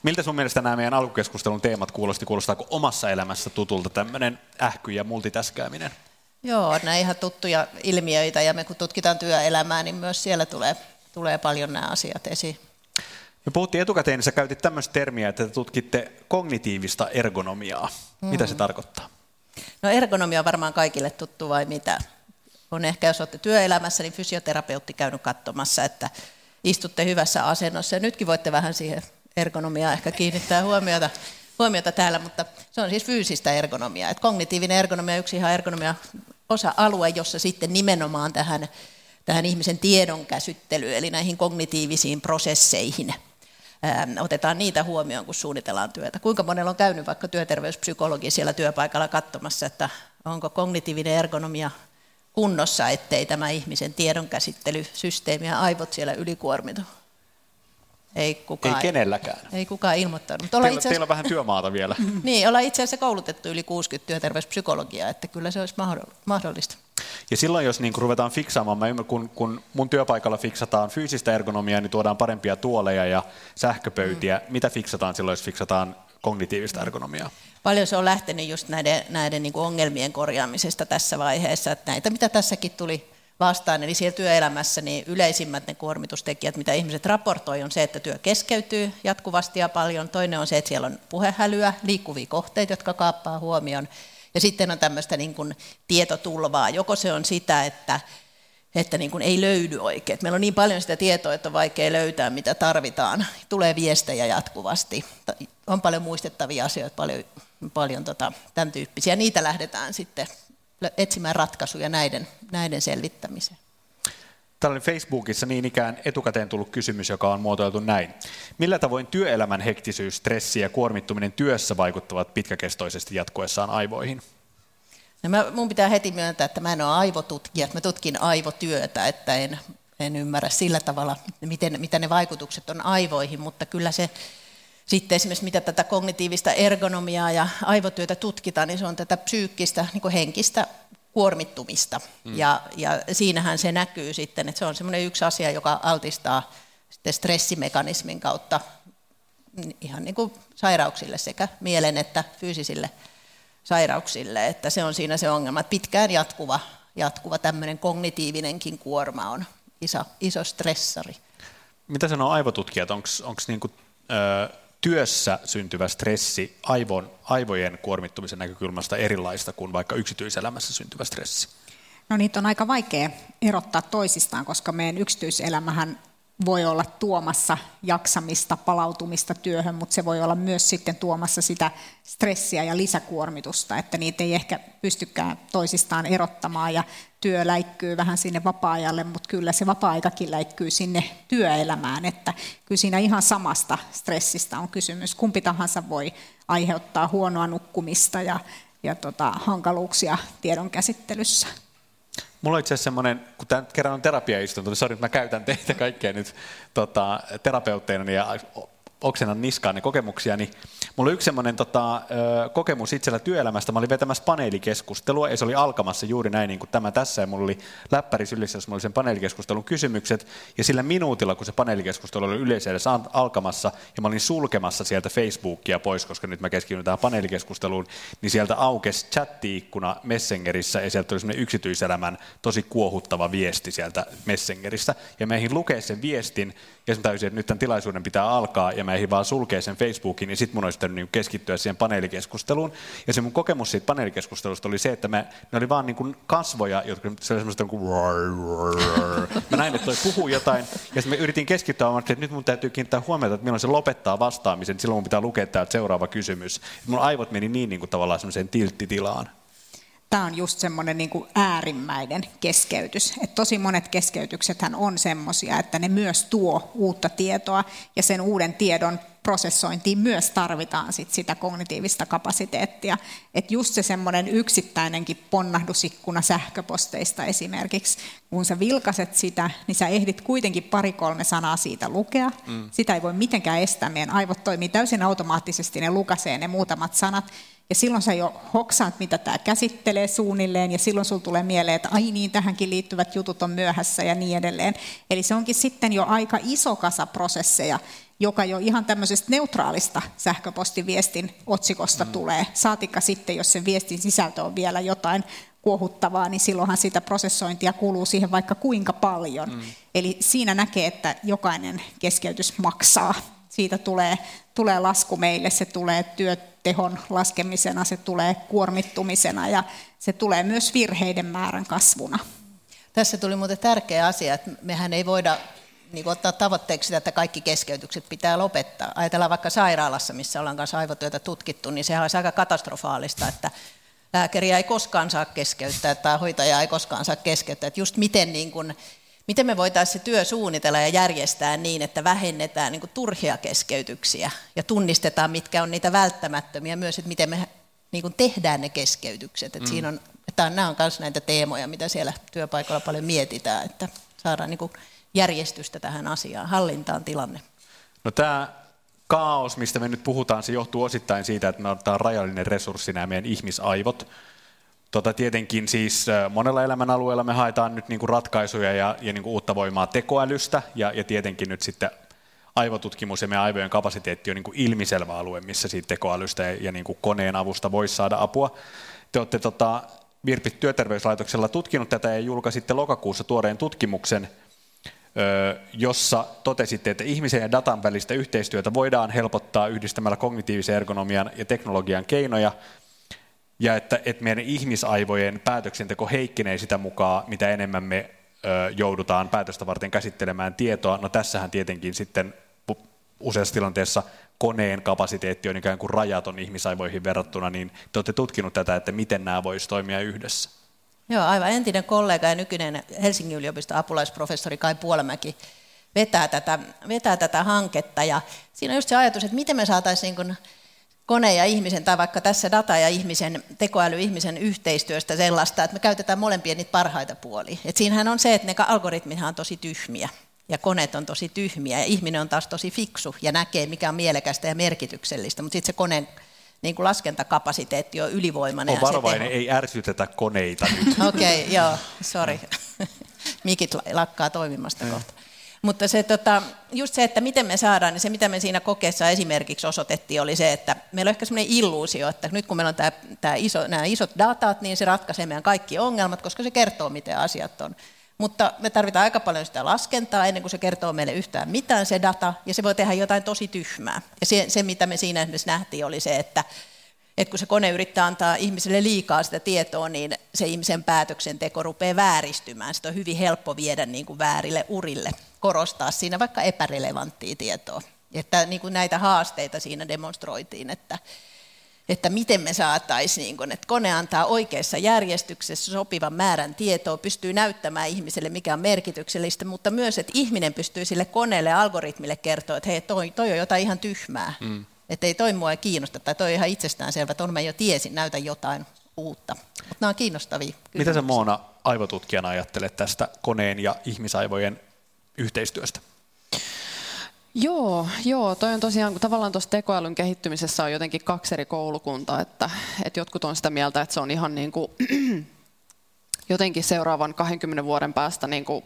Miltä sun mielestä nämä meidän alkukeskustelun teemat kuulosti? Kuulostaako omassa elämässä tutulta tämmöinen ähky ja multitäskääminen? Joo, nämä ihan tuttuja ilmiöitä ja me kun tutkitaan työelämää, niin myös siellä tulee, tulee paljon nämä asiat esiin. Me puhuttiin etukäteen, niin sä käytit tämmöistä termiä, että te tutkitte kognitiivista ergonomiaa. Mm. Mitä se tarkoittaa? No ergonomia on varmaan kaikille tuttu vai mitä? On ehkä, jos olette työelämässä, niin fysioterapeutti käynyt katsomassa, että istutte hyvässä asennossa. Ja nytkin voitte vähän siihen ergonomiaan ehkä kiinnittää huomiota, huomiota täällä, mutta se on siis fyysistä ergonomiaa. Et kognitiivinen ergonomia on yksi ihan ergonomia osa-alue, jossa sitten nimenomaan tähän, tähän ihmisen tiedon käsittelyyn, eli näihin kognitiivisiin prosesseihin – otetaan niitä huomioon, kun suunnitellaan työtä. Kuinka monella on käynyt vaikka työterveyspsykologi siellä työpaikalla katsomassa, että onko kognitiivinen ergonomia kunnossa, ettei tämä ihmisen tiedonkäsittelysysteemi ja aivot siellä ylikuormitu. Ei, kukaan, ei kenelläkään. Ei kukaan ilmoittanut. Mutta teillä, itse teillä on vähän työmaata vielä. [LAUGHS] niin, ollaan itse asiassa koulutettu yli 60 työterveyspsykologiaa, että kyllä se olisi mahdollista. Ja silloin, jos niin ruvetaan fiksaamaan, mä ymmär, kun, kun mun työpaikalla fiksataan fyysistä ergonomiaa, niin tuodaan parempia tuoleja ja sähköpöytiä. Mm. Mitä fiksataan silloin, jos fiksataan kognitiivista ergonomiaa? Paljon se on lähtenyt just näiden, näiden niin ongelmien korjaamisesta tässä vaiheessa. Että näitä, mitä tässäkin tuli vastaan, eli siellä työelämässä niin yleisimmät ne kuormitustekijät, mitä ihmiset raportoi, on se, että työ keskeytyy jatkuvasti ja paljon. Toinen on se, että siellä on puhehälyä, liikkuvia kohteita, jotka kaappaa huomioon. Ja sitten on tämmöistä niin kuin tietotulvaa. Joko se on sitä, että, että niin kuin ei löydy oikein. Meillä on niin paljon sitä tietoa, että on vaikea löytää, mitä tarvitaan. Tulee viestejä jatkuvasti. On paljon muistettavia asioita, paljon, paljon tota, tämän tyyppisiä. Niitä lähdetään sitten etsimään ratkaisuja näiden, näiden selvittämiseen. Täällä Facebookissa niin ikään etukäteen tullut kysymys, joka on muotoiltu näin. Millä tavoin työelämän hektisyys, stressi ja kuormittuminen työssä vaikuttavat pitkäkestoisesti jatkuessaan aivoihin? No mä, mun pitää heti myöntää, että mä en ole aivotutkija, että mä tutkin aivotyötä, että en, en ymmärrä sillä tavalla, miten, mitä ne vaikutukset on aivoihin, mutta kyllä se sitten esimerkiksi mitä tätä kognitiivista ergonomiaa ja aivotyötä tutkitaan, niin se on tätä psyykkistä, niin henkistä kuormittumista. Mm. Ja, ja siinähän se näkyy sitten, että se on semmoinen yksi asia, joka altistaa sitten stressimekanismin kautta ihan niin kuin sairauksille sekä mielen että fyysisille sairauksille, että se on siinä se ongelma, että pitkään jatkuva, jatkuva tämmöinen kognitiivinenkin kuorma on iso, iso stressari. Mitä sanoo aivotutkijat, onko niinku, työssä syntyvä stressi aivon, aivojen kuormittumisen näkökulmasta erilaista kuin vaikka yksityiselämässä syntyvä stressi? No niitä on aika vaikea erottaa toisistaan, koska meidän yksityiselämähän voi olla tuomassa jaksamista, palautumista työhön, mutta se voi olla myös sitten tuomassa sitä stressiä ja lisäkuormitusta, että niitä ei ehkä pystykään toisistaan erottamaan ja työ läikkyy vähän sinne vapaa-ajalle, mutta kyllä se vapaa-aikakin läikkyy sinne työelämään, että kyllä siinä ihan samasta stressistä on kysymys. Kumpi tahansa voi aiheuttaa huonoa nukkumista ja, ja tota, hankaluuksia tiedon käsittelyssä. Mulla on itse asiassa semmoinen, kun tämä kerran on terapiaistunto, niin sori, mä käytän teitä kaikkea nyt tota, terapeutteina ja oksennan niskaan ne kokemuksia, niin mulla oli yksi semmoinen tota, kokemus itsellä työelämästä. Mä olin vetämässä paneelikeskustelua ja se oli alkamassa juuri näin niin kuin tämä tässä. Ja mulla oli läppäri sylissä, jossa oli sen paneelikeskustelun kysymykset. Ja sillä minuutilla, kun se paneelikeskustelu oli yleisössä alkamassa ja mä olin sulkemassa sieltä Facebookia pois, koska nyt mä keskityn tähän paneelikeskusteluun, niin sieltä aukesi chatti-ikkuna Messengerissä ja sieltä tuli semmoinen yksityiselämän tosi kuohuttava viesti sieltä Messengerissä. Ja meihin lukee sen viestin ja mä täysin, että nyt tämän tilaisuuden pitää alkaa ja mä ehdin vaan sulkea sen Facebookin, niin sitten mun olisi niin keskittyä siihen paneelikeskusteluun. Ja se mun kokemus siitä paneelikeskustelusta oli se, että me, ne oli vaan niin kuin kasvoja, jotka se oli semmoista niin kuin [LAUGHS] Mä näin, että toi puhuu jotain ja sitten me yritin keskittyä, että nyt mun täytyy kiinnittää huomiota, että milloin se lopettaa vastaamisen, silloin mun pitää lukea täältä seuraava kysymys. Mun aivot meni niin, niin kuin tavallaan semmoiseen tilttitilaan tämä on just semmoinen niin äärimmäinen keskeytys. Et tosi monet keskeytyksethän on semmoisia, että ne myös tuo uutta tietoa ja sen uuden tiedon prosessointiin myös tarvitaan sit sitä kognitiivista kapasiteettia. Et just se semmoinen yksittäinenkin ponnahdusikkuna sähköposteista esimerkiksi, kun sä vilkaset sitä, niin sä ehdit kuitenkin pari-kolme sanaa siitä lukea. Mm. Sitä ei voi mitenkään estää, meidän aivot toimii täysin automaattisesti, ne lukasee ne muutamat sanat, ja silloin sä jo hoksaat, mitä tämä käsittelee suunnilleen, ja silloin sulla tulee mieleen, että ai niin, tähänkin liittyvät jutut on myöhässä ja niin edelleen. Eli se onkin sitten jo aika iso kasa prosesseja, joka jo ihan tämmöisestä neutraalista sähköpostiviestin otsikosta mm. tulee. Saatikka sitten, jos sen viestin sisältö on vielä jotain kuohuttavaa, niin silloinhan sitä prosessointia kuluu siihen vaikka kuinka paljon. Mm. Eli siinä näkee, että jokainen keskeytys maksaa. Siitä tulee, tulee lasku meille, se tulee työtehon laskemisena, se tulee kuormittumisena ja se tulee myös virheiden määrän kasvuna. Tässä tuli muuten tärkeä asia, että mehän ei voida niin kuin ottaa tavoitteeksi sitä, että kaikki keskeytykset pitää lopettaa. Ajatellaan vaikka sairaalassa, missä ollaan kanssa aivotyötä tutkittu, niin sehän olisi aika katastrofaalista, että lääkäriä ei koskaan saa keskeyttää tai hoitajaa ei koskaan saa keskeyttää. Että just miten, niin kuin, miten me voitaisiin se työ suunnitella ja järjestää niin, että vähennetään niin kuin turhia keskeytyksiä ja tunnistetaan, mitkä on niitä välttämättömiä myös, että miten me niin kuin tehdään ne keskeytykset. Että mm. siinä on, että nämä on myös näitä teemoja, mitä siellä työpaikalla paljon mietitään, että saadaan niin kuin järjestystä tähän asiaan, hallintaan tilanne? No tämä kaos, mistä me nyt puhutaan, se johtuu osittain siitä, että me otetaan rajallinen resurssi nämä meidän ihmisaivot. Tota, tietenkin siis monella elämänalueella me haetaan nyt niinku ratkaisuja ja, ja niinku uutta voimaa tekoälystä ja, ja tietenkin nyt sitten aivotutkimus ja meidän aivojen kapasiteetti on niinku ilmiselvä alue, missä siitä tekoälystä ja, ja niinku koneen avusta voisi saada apua. Te olette tota, Virpit työterveyslaitoksella tutkinut tätä ja julkaisitte lokakuussa tuoreen tutkimuksen, jossa totesitte, että ihmisen ja datan välistä yhteistyötä voidaan helpottaa yhdistämällä kognitiivisen ergonomian ja teknologian keinoja, ja että, että meidän ihmisaivojen päätöksenteko heikkenee sitä mukaan, mitä enemmän me joudutaan päätöstä varten käsittelemään tietoa. No tässähän tietenkin sitten useassa tilanteessa koneen kapasiteetti on ikään kuin rajaton ihmisaivoihin verrattuna, niin te olette tutkinut tätä, että miten nämä voisivat toimia yhdessä. Joo, aivan entinen kollega ja nykyinen Helsingin yliopiston apulaisprofessori Kai Puolemäki vetää tätä, vetää tätä hanketta. Ja siinä on just se ajatus, että miten me saataisiin niin kone ja ihmisen, tai vaikka tässä data ja ihmisen, tekoäly ihmisen yhteistyöstä sellaista, että me käytetään molempia niitä parhaita puolia. Et siinähän on se, että ne algoritmithan on tosi tyhmiä ja koneet on tosi tyhmiä ja ihminen on taas tosi fiksu ja näkee, mikä on mielekästä ja merkityksellistä, mutta sitten se koneen niin kuin laskentakapasiteetti on ylivoimainen. On varovainen, ei ärsytetä koneita nyt. [LAUGHS] Okei, okay, joo, [LAUGHS] sori. [LAUGHS] Mikit lakkaa toimimasta kohta. Mutta se, tota, just se, että miten me saadaan, niin se mitä me siinä kokeessa esimerkiksi osoitettiin, oli se, että meillä on ehkä sellainen illuusio, että nyt kun meillä on tämä, tämä iso, nämä isot datat, niin se ratkaisee meidän kaikki ongelmat, koska se kertoo, miten asiat on. Mutta me tarvitaan aika paljon sitä laskentaa ennen kuin se kertoo meille yhtään mitään se data, ja se voi tehdä jotain tosi tyhmää. Ja se, se mitä me siinä esimerkiksi nähtiin, oli se, että että kun se kone yrittää antaa ihmiselle liikaa sitä tietoa, niin se ihmisen päätöksenteko rupeaa vääristymään. Sitä on hyvin helppo viedä niin kuin väärille urille, korostaa siinä vaikka epärelevanttia tietoa. Että niin kuin näitä haasteita siinä demonstroitiin, että, että miten me saataisiin, niin kun, että kone antaa oikeassa järjestyksessä sopivan määrän tietoa, pystyy näyttämään ihmiselle, mikä on merkityksellistä, mutta myös, että ihminen pystyy sille koneelle ja algoritmille kertoa, että hei, toi, toi on jotain ihan tyhmää. Mm. Että ei toi mua kiinnosta, tai toi on ihan itsestäänselvä, että on mä jo tiesin, näytä jotain uutta. Mutta nämä on kiinnostavia Mitä sä Moona aivotutkijana ajattelet tästä koneen ja ihmisaivojen yhteistyöstä? Joo, joo, toi on tosiaan, tavallaan tuossa tekoälyn kehittymisessä on jotenkin kaksi eri koulukuntaa, että, että jotkut on sitä mieltä, että se on ihan niin kuin, [CLEARS THROAT] jotenkin seuraavan 20 vuoden päästä niin kuin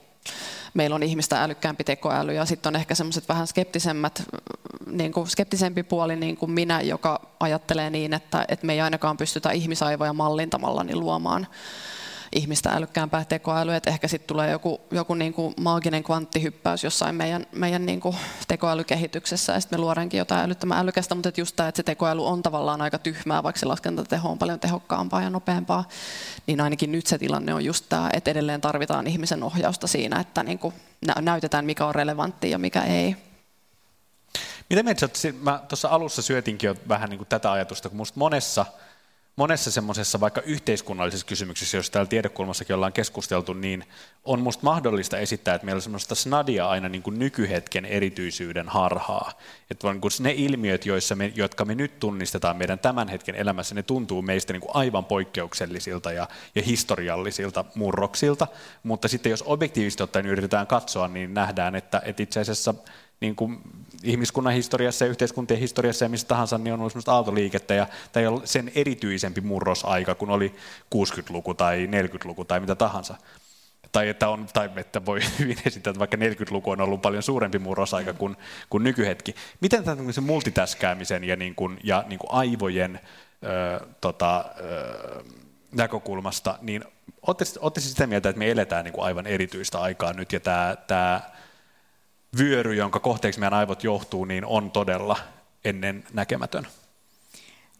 meillä on ihmistä älykkäämpi tekoäly ja sitten on ehkä semmoiset vähän skeptisemmät, niin kuin skeptisempi puoli niin kuin minä, joka ajattelee niin, että, että me ei ainakaan pystytä ihmisaivoja mallintamalla niin luomaan ihmistä älykkäämpää tekoälyä, että ehkä sitten tulee joku, joku niin kuin maaginen kvanttihyppäys jossain meidän, meidän niin kuin tekoälykehityksessä, ja sitten me luodaankin jotain älyttömän älykästä, mutta että just tämä, että se tekoäly on tavallaan aika tyhmää, vaikka se laskentateho on paljon tehokkaampaa ja nopeampaa, niin ainakin nyt se tilanne on just tämä, että edelleen tarvitaan ihmisen ohjausta siinä, että niin kuin näytetään, mikä on relevantti ja mikä ei. Mitä mieltä mä tuossa alussa syötinkin jo vähän niin kuin tätä ajatusta, kun musta monessa – monessa semmoisessa vaikka yhteiskunnallisessa kysymyksessä, jos täällä tiedekulmassakin ollaan keskusteltu, niin on musta mahdollista esittää, että meillä on semmoista snadia aina niin kuin nykyhetken erityisyyden harhaa. Että niin kuin ne ilmiöt, joissa me, jotka me nyt tunnistetaan meidän tämän hetken elämässä, ne tuntuu meistä niin kuin aivan poikkeuksellisilta ja, ja historiallisilta murroksilta, mutta sitten jos objektiivisesti ottaen yritetään katsoa, niin nähdään, että, että itse asiassa niin kuin ihmiskunnan historiassa ja yhteiskuntien historiassa ja missä tahansa, niin on ollut sellaista aaltoliikettä, ja tämä ei ole sen erityisempi murrosaika kuin oli 60-luku tai 40-luku tai mitä tahansa. Tai että, on, tai että voi [LAUGHS] hyvin esittää, että vaikka 40-luku on ollut paljon suurempi murrosaika kuin, kuin nykyhetki. Miten tämän se multitaskäämisen ja, niin kuin, ja niin kuin aivojen ö, tota, ö, näkökulmasta, niin olette sitä mieltä, että me eletään niin kuin aivan erityistä aikaa nyt, ja tämä, tämä vyöry, jonka kohteeksi meidän aivot johtuu, niin on todella ennen näkemätön?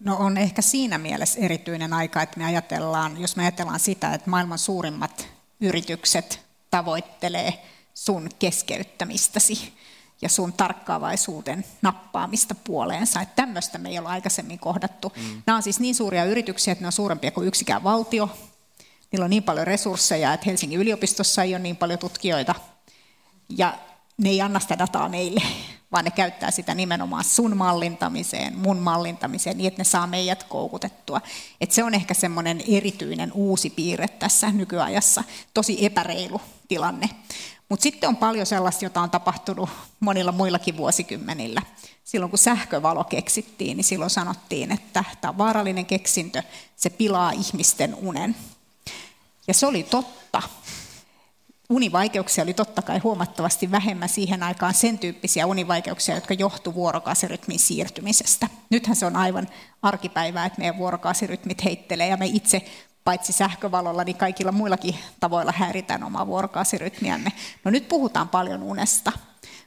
No on ehkä siinä mielessä erityinen aika, että me ajatellaan, jos me ajatellaan sitä, että maailman suurimmat yritykset tavoittelee sun keskeyttämistäsi ja sun tarkkaavaisuuden nappaamista puoleensa. Että tämmöistä me ei ole aikaisemmin kohdattu. Mm. Nämä on siis niin suuria yrityksiä, että ne on suurempia kuin yksikään valtio. Niillä on niin paljon resursseja, että Helsingin yliopistossa ei ole niin paljon tutkijoita. Ja ne ei anna sitä dataa meille, vaan ne käyttää sitä nimenomaan sun mallintamiseen, mun mallintamiseen, niin että ne saa meidät koukutettua. Et se on ehkä semmoinen erityinen uusi piirre tässä nykyajassa, tosi epäreilu tilanne. Mutta sitten on paljon sellaista, jota on tapahtunut monilla muillakin vuosikymmenillä. Silloin kun sähkövalo keksittiin, niin silloin sanottiin, että tämä on vaarallinen keksintö, se pilaa ihmisten unen. Ja se oli totta, univaikeuksia oli totta kai huomattavasti vähemmän siihen aikaan sen tyyppisiä univaikeuksia, jotka johtuivat vuorokausirytmin siirtymisestä. Nythän se on aivan arkipäivää, että meidän vuorokausirytmit heittelee ja me itse paitsi sähkövalolla, niin kaikilla muillakin tavoilla häiritään omaa vuorokausirytmiämme. No nyt puhutaan paljon unesta,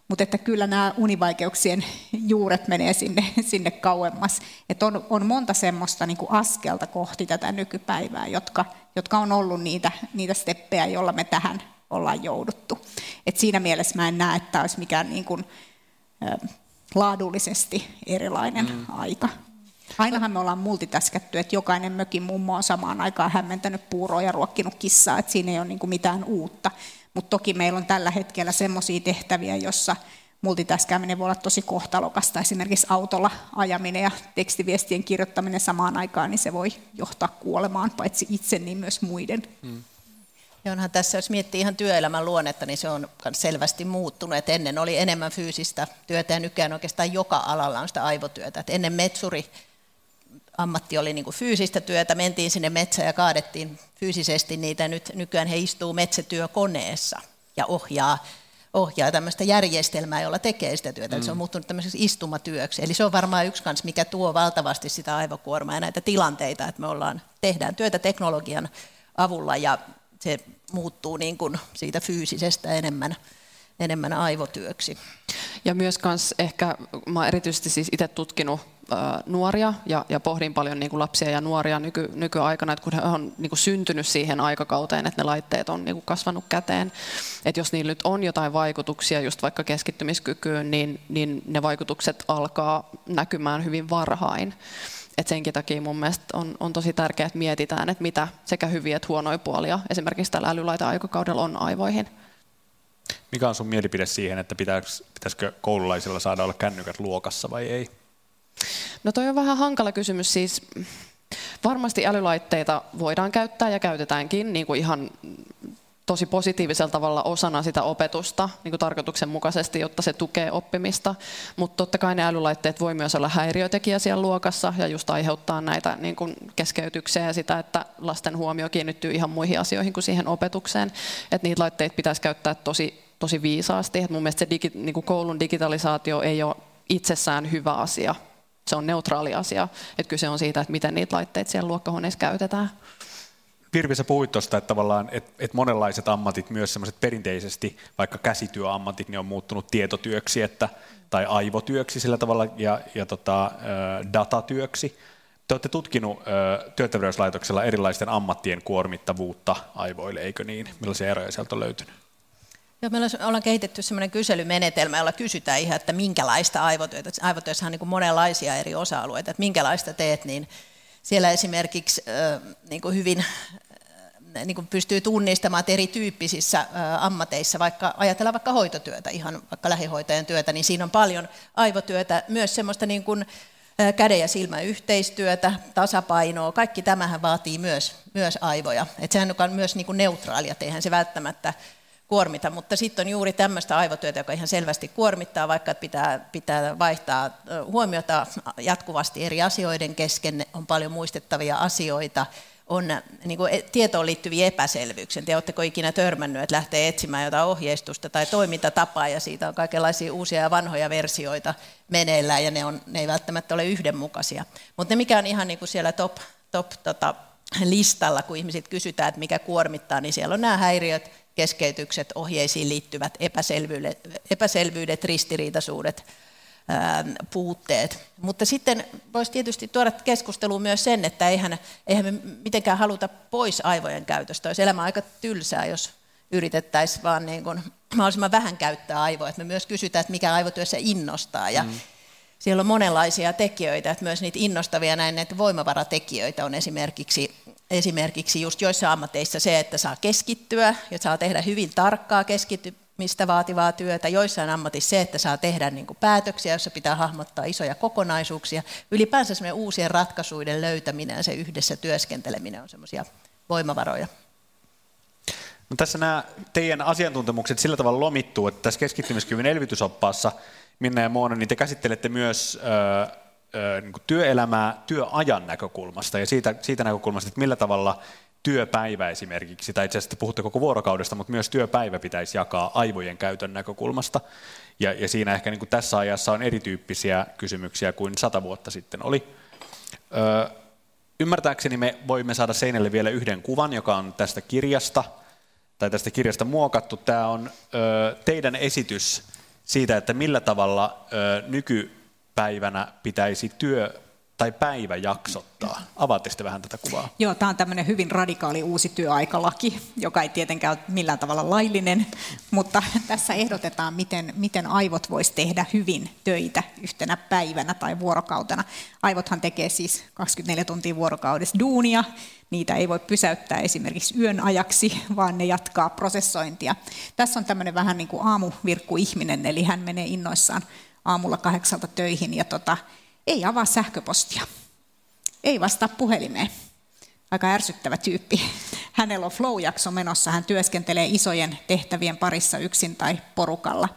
mutta että kyllä nämä univaikeuksien juuret menee sinne, sinne kauemmas. Että on, on monta semmoista niin kuin askelta kohti tätä nykypäivää, jotka, jotka on ollut niitä, niitä steppejä, joilla me tähän ollaan jouduttu. Et siinä mielessä mä en näe, että olisi mikään niin kuin, ä, laadullisesti erilainen mm. aika. Ainahan me ollaan multitaskätty, että jokainen mökin mummo on samaan aikaan hämmentänyt puuroa ja ruokkinut kissaa, että siinä ei ole niin kuin mitään uutta. Mutta toki meillä on tällä hetkellä semmoisia tehtäviä, jossa multitaskääminen voi olla tosi kohtalokasta. Esimerkiksi autolla ajaminen ja tekstiviestien kirjoittaminen samaan aikaan, niin se voi johtaa kuolemaan paitsi itse, niin myös muiden. Mm. Ja onhan tässä, jos miettii ihan työelämän luonnetta, niin se on selvästi muuttunut. Et ennen oli enemmän fyysistä työtä ja nykyään oikeastaan joka alalla on sitä aivotyötä. Et ennen metsuri ammatti oli niin kuin fyysistä työtä, mentiin sinne metsään ja kaadettiin fyysisesti niitä. Nyt nykyään he istuu metsätyökoneessa ja ohjaa, ohjaa tämmöistä järjestelmää, jolla tekee sitä työtä. Mm. se on muuttunut tämmöiseksi istumatyöksi. Eli se on varmaan yksi kans, mikä tuo valtavasti sitä aivokuormaa ja näitä tilanteita, että me ollaan, tehdään työtä teknologian avulla ja se muuttuu niin kuin siitä fyysisestä enemmän, enemmän aivotyöksi. Ja myös kans ehkä, mä oon erityisesti siis itse tutkinut nuoria ja, ja pohdin paljon niin kuin lapsia ja nuoria nyky, nykyaikana, että kun he on niin kuin syntynyt siihen aikakauteen, että ne laitteet on niin kuin kasvanut käteen, että jos niillä nyt on jotain vaikutuksia just vaikka keskittymiskykyyn, niin, niin ne vaikutukset alkaa näkymään hyvin varhain. Et senkin takia mun mielestä on, on tosi tärkeää, että mietitään, että mitä sekä hyviä että huonoja puolia esimerkiksi tällä älylaita-aikakaudella on aivoihin. Mikä on sun mielipide siihen, että pitäisikö koululaisilla saada olla kännykät luokassa vai ei? No toi on vähän hankala kysymys. Siis varmasti älylaitteita voidaan käyttää ja käytetäänkin niin kuin ihan tosi positiivisella tavalla osana sitä opetusta niin kuin tarkoituksenmukaisesti, jotta se tukee oppimista. Mutta totta kai ne älylaitteet voi myös olla häiriötekijä siellä luokassa ja just aiheuttaa näitä niin kuin keskeytyksiä ja sitä, että lasten huomio kiinnittyy ihan muihin asioihin kuin siihen opetukseen. Että niitä laitteita pitäisi käyttää tosi, tosi viisaasti. Et mun mielestä se digi, niin kuin koulun digitalisaatio ei ole itsessään hyvä asia. Se on neutraali asia. Että kyse on siitä, että miten niitä laitteita siellä luokkahuoneessa käytetään. Virvi, sä puhuit tuosta, että tavallaan että, monenlaiset ammatit, myös semmoiset perinteisesti, vaikka käsityöammatit, niin on muuttunut tietotyöksi että, tai aivotyöksi sillä tavalla ja, ja tota, datatyöksi. Te olette tutkinut työterveyslaitoksella erilaisten ammattien kuormittavuutta aivoille, eikö niin? Millaisia eroja sieltä on löytynyt? Joo, meillä ollaan kehitetty sellainen kyselymenetelmä, jolla kysytään ihan, että minkälaista aivotyötä. Aivotyössä on niin monenlaisia eri osa-alueita, että minkälaista teet, niin siellä esimerkiksi niin kuin hyvin niin kuin pystyy tunnistamaan, että erityyppisissä ammateissa, vaikka ajatellaan vaikka hoitotyötä, ihan vaikka lähihoitajan työtä, niin siinä on paljon aivotyötä, myös semmoista niin kuin käden ja silmän yhteistyötä, tasapainoa, kaikki tämähän vaatii myös, myös aivoja. Että sehän on myös niin kuin neutraalia, eihän se välttämättä kuormita, mutta sitten on juuri tämmöistä aivotyötä, joka ihan selvästi kuormittaa, vaikka pitää, pitää vaihtaa huomiota jatkuvasti eri asioiden kesken, on paljon muistettavia asioita, on niin kuin, e, tietoon liittyviä epäselvyyksiä. Te oletteko ikinä törmännyt, että lähtee etsimään jotain ohjeistusta tai toimintatapaa, ja siitä on kaikenlaisia uusia ja vanhoja versioita meneillään, ja ne, on, ne ei välttämättä ole yhdenmukaisia. Mutta ne, mikä on ihan niin kuin siellä top, top tota, listalla, kun ihmiset kysytään, että mikä kuormittaa, niin siellä on nämä häiriöt, keskeytykset, ohjeisiin liittyvät epäselvyydet, epäselvyydet ristiriitaisuudet, puutteet. Mutta sitten voisi tietysti tuoda keskusteluun myös sen, että eihän, eihän me mitenkään haluta pois aivojen käytöstä. Olisi elämä aika tylsää, jos yritettäisiin vaan niin kuin mahdollisimman vähän käyttää aivoja. Että me myös kysytään, että mikä aivotyössä innostaa. Ja mm. Siellä on monenlaisia tekijöitä, että myös niitä innostavia näin näitä voimavaratekijöitä on esimerkiksi, esimerkiksi just joissa ammateissa se, että saa keskittyä ja saa tehdä hyvin tarkkaa keskittymistä vaativaa työtä. Joissain ammatissa se, että saa tehdä niin kuin päätöksiä, joissa pitää hahmottaa isoja kokonaisuuksia. Ylipäänsä uusien ratkaisuiden löytäminen ja se yhdessä työskenteleminen on semmoisia voimavaroja. No tässä nämä teidän asiantuntemukset sillä tavalla lomittuu, että tässä keskittymiskyvyn elvytysoppaassa – Minna ja Moona, niin te käsittelette myös niin työelämää työajan näkökulmasta ja siitä, siitä näkökulmasta, että millä tavalla työpäivä esimerkiksi, tai itse asiassa te puhutte koko vuorokaudesta, mutta myös työpäivä pitäisi jakaa aivojen käytön näkökulmasta. Ja, ja siinä ehkä niin kuin tässä ajassa on erityyppisiä kysymyksiä kuin sata vuotta sitten oli. Ö, ymmärtääkseni me voimme saada seinälle vielä yhden kuvan, joka on tästä kirjasta, tai tästä kirjasta muokattu. Tämä on ö, teidän esitys siitä, että millä tavalla ö, nykypäivänä pitäisi työ tai päivä jaksottaa. Avaatteko vähän tätä kuvaa? Joo, tämä on tämmöinen hyvin radikaali uusi työaikalaki, joka ei tietenkään ole millään tavalla laillinen, mutta tässä ehdotetaan, miten, miten aivot voisi tehdä hyvin töitä yhtenä päivänä tai vuorokautena. Aivothan tekee siis 24 tuntia vuorokaudessa duunia, niitä ei voi pysäyttää esimerkiksi yön ajaksi, vaan ne jatkaa prosessointia. Tässä on tämmöinen vähän niin kuin aamuvirkku-ihminen, eli hän menee innoissaan aamulla kahdeksalta töihin ja tota, ei avaa sähköpostia, ei vastaa puhelimeen. Aika ärsyttävä tyyppi. Hänellä on flow-jakso menossa, hän työskentelee isojen tehtävien parissa yksin tai porukalla.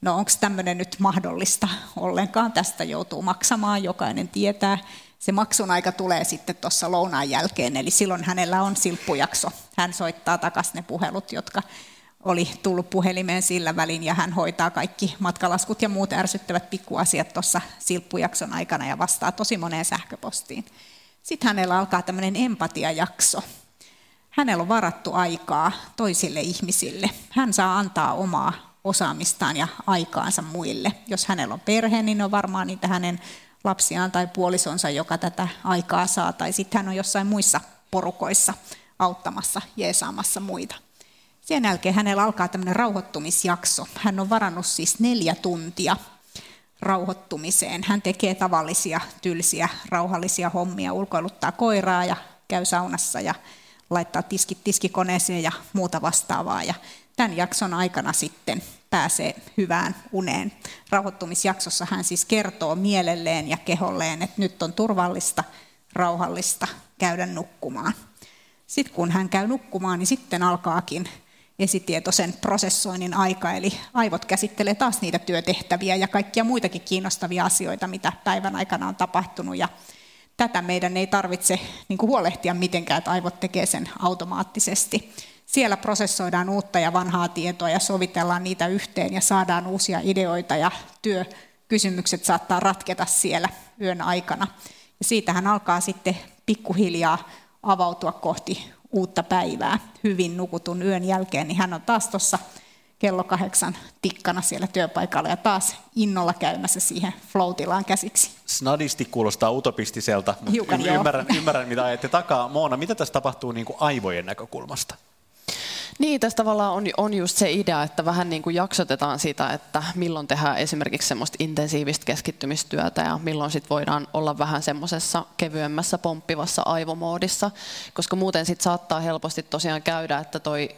No onko tämmöinen nyt mahdollista ollenkaan? Tästä joutuu maksamaan, jokainen tietää. Se maksun aika tulee sitten tuossa lounaan jälkeen, eli silloin hänellä on silppujakso. Hän soittaa takaisin ne puhelut, jotka oli tullut puhelimeen sillä välin ja hän hoitaa kaikki matkalaskut ja muut ärsyttävät pikkuasiat tuossa silppujakson aikana ja vastaa tosi moneen sähköpostiin. Sitten hänellä alkaa tämmöinen empatiajakso. Hänellä on varattu aikaa toisille ihmisille. Hän saa antaa omaa osaamistaan ja aikaansa muille. Jos hänellä on perhe, niin on varmaan niitä hänen lapsiaan tai puolisonsa, joka tätä aikaa saa, tai sitten hän on jossain muissa porukoissa auttamassa, jeesaamassa muita. Sen jälkeen hänellä alkaa tämmöinen rauhoittumisjakso. Hän on varannut siis neljä tuntia rauhoittumiseen. Hän tekee tavallisia, tylsiä, rauhallisia hommia, ulkoiluttaa koiraa ja käy saunassa ja laittaa tiskit tiskikoneeseen ja muuta vastaavaa. Ja tämän jakson aikana sitten pääsee hyvään uneen. Rauhoittumisjaksossa hän siis kertoo mielelleen ja keholleen, että nyt on turvallista, rauhallista käydä nukkumaan. Sitten kun hän käy nukkumaan, niin sitten alkaakin esitietoisen prosessoinnin aika, eli aivot käsittelee taas niitä työtehtäviä ja kaikkia muitakin kiinnostavia asioita, mitä päivän aikana on tapahtunut. Ja tätä meidän ei tarvitse niin kuin huolehtia mitenkään, että aivot tekee sen automaattisesti. Siellä prosessoidaan uutta ja vanhaa tietoa ja sovitellaan niitä yhteen ja saadaan uusia ideoita ja työkysymykset saattaa ratketa siellä yön aikana. Ja siitähän alkaa sitten pikkuhiljaa avautua kohti uutta päivää hyvin nukutun yön jälkeen, niin hän on taas tuossa kello kahdeksan tikkana siellä työpaikalla ja taas innolla käymässä siihen flow käsiksi. Snadisti kuulostaa utopistiselta, mutta Hiukan, ymmärrän, ymmärrän, mitä ajatte takaa. Moona, mitä tässä tapahtuu niin kuin aivojen näkökulmasta? Niin, tässä tavallaan on, on just se idea, että vähän niin kuin jaksotetaan sitä, että milloin tehdään esimerkiksi semmoista intensiivistä keskittymistyötä ja milloin sit voidaan olla vähän semmoisessa kevyemmässä pomppivassa aivomoodissa, koska muuten sit saattaa helposti tosiaan käydä, että toi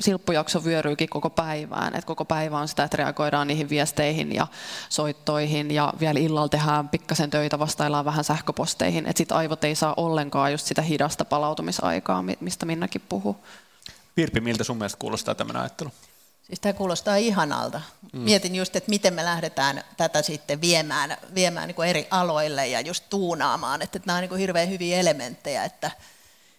silppujakso vyöryykin koko päivään, että koko päivä on sitä, että reagoidaan niihin viesteihin ja soittoihin ja vielä illalla tehdään pikkasen töitä, vastaillaan vähän sähköposteihin, että sit aivot ei saa ollenkaan just sitä hidasta palautumisaikaa, mistä Minnakin puhuu. Virpi, miltä sun mielestä kuulostaa tämmöinen ajattelu? Siis tämä kuulostaa ihanalta. Mm. Mietin just, että miten me lähdetään tätä sitten viemään, viemään niin kuin eri aloille ja just tuunaamaan, että nämä on niin kuin hirveän hyviä elementtejä, että,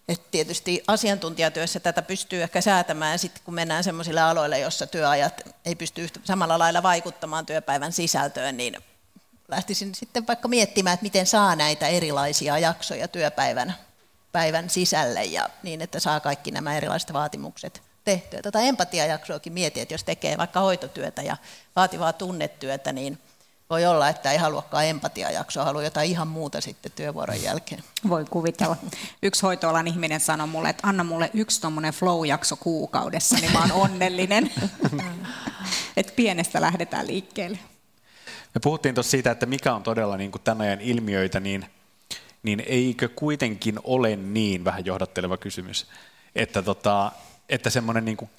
että tietysti asiantuntijatyössä tätä pystyy ehkä säätämään, sitten kun mennään sellaisille aloille, jossa työajat ei pysty yhtä, samalla lailla vaikuttamaan työpäivän sisältöön, niin lähtisin sitten vaikka miettimään, että miten saa näitä erilaisia jaksoja työpäivän päivän sisälle ja niin, että saa kaikki nämä erilaiset vaatimukset tehtyä. Tätä empatiajaksoakin mietin, että jos tekee vaikka hoitotyötä ja vaativaa tunnetyötä, niin voi olla, että ei haluakaan empatiajaksoa, haluaa jotain ihan muuta sitten työvuoron jälkeen. Voi kuvitella. Yksi hoitoalan ihminen sanoi mulle, että anna mulle yksi tuommoinen flow-jakso kuukaudessa, niin mä oon onnellinen. [LAUGHS] että pienestä lähdetään liikkeelle. Me puhuttiin tuossa siitä, että mikä on todella niin kuin tämän ajan ilmiöitä, niin niin eikö kuitenkin ole niin, vähän johdatteleva kysymys, että, tota, että semmoinen niin kuin,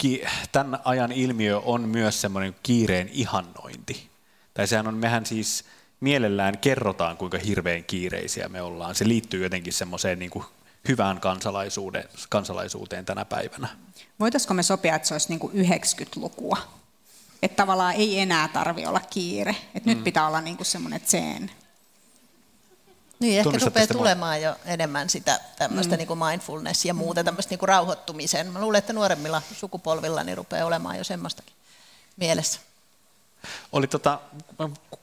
tämän ajan ilmiö on myös semmoinen kiireen ihannointi. Tai sehän on, mehän siis mielellään kerrotaan, kuinka hirveän kiireisiä me ollaan. Se liittyy jotenkin semmoiseen niin kuin hyvään kansalaisuuteen, kansalaisuuteen tänä päivänä. Voitaisiko me sopia, että se olisi niin kuin 90-lukua? Että tavallaan ei enää tarvi olla kiire. Että mm. nyt pitää olla niin kuin semmoinen zen niin, ehkä rupeaa tulemaan jo enemmän sitä tämmöistä mm. niin kuin mindfulness ja muuta tämmöistä niin kuin rauhoittumisen. Mä luulen, että nuoremmilla sukupolvilla niin rupeaa olemaan jo semmoistakin mielessä. Oli tota,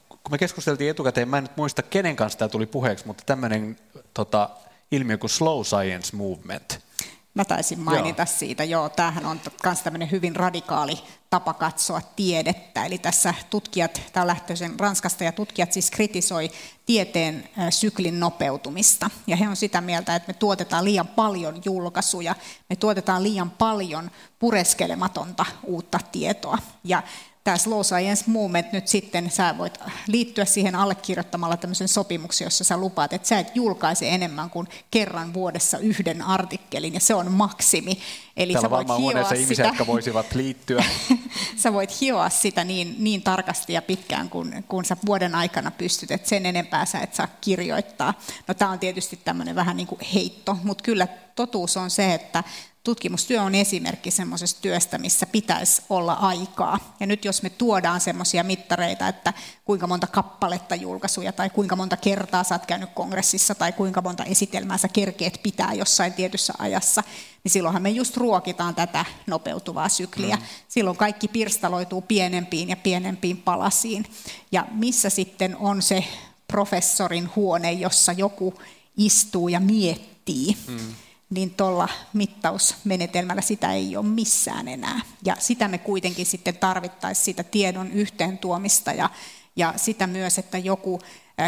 kun me keskusteltiin etukäteen, mä en nyt muista kenen kanssa tämä tuli puheeksi, mutta tämmöinen tota, ilmiö kuin slow science movement – Mä taisin mainita joo. siitä, joo, tämähän on myös tämmöinen hyvin radikaali tapa katsoa tiedettä. Eli tässä tutkijat, tämä on lähtöisen Ranskasta, ja tutkijat siis kritisoi tieteen syklin nopeutumista. Ja he on sitä mieltä, että me tuotetaan liian paljon julkaisuja, me tuotetaan liian paljon pureskelematonta uutta tietoa. Ja tämä Slow Science Movement nyt sitten, sä voit liittyä siihen allekirjoittamalla tämmöisen sopimuksen, jossa sä lupaat, että sä et julkaise enemmän kuin kerran vuodessa yhden artikkelin, ja se on maksimi. Eli Täällä sä voit hioa sitä. ihmisiä, jotka voisivat liittyä. [LAUGHS] sä voit hioa sitä niin, niin tarkasti ja pitkään, kun, kun sä vuoden aikana pystyt, että sen enempää sä et saa kirjoittaa. No tämä on tietysti tämmöinen vähän niin kuin heitto, mutta kyllä totuus on se, että tutkimustyö on esimerkki semmoisesta työstä, missä pitäisi olla aikaa. Ja nyt jos me tuodaan semmoisia mittareita, että kuinka monta kappaletta julkaisuja tai kuinka monta kertaa sä oot käynyt kongressissa tai kuinka monta esitelmää sä kerkeet pitää jossain tietyssä ajassa, niin silloinhan me just ruokitaan tätä nopeutuvaa sykliä. Mm. Silloin kaikki pirstaloituu pienempiin ja pienempiin palasiin. Ja missä sitten on se professorin huone, jossa joku istuu ja miettii, mm niin tuolla mittausmenetelmällä sitä ei ole missään enää. Ja sitä me kuitenkin sitten tarvittaisiin sitä tiedon yhteen tuomista ja, ja sitä myös, että joku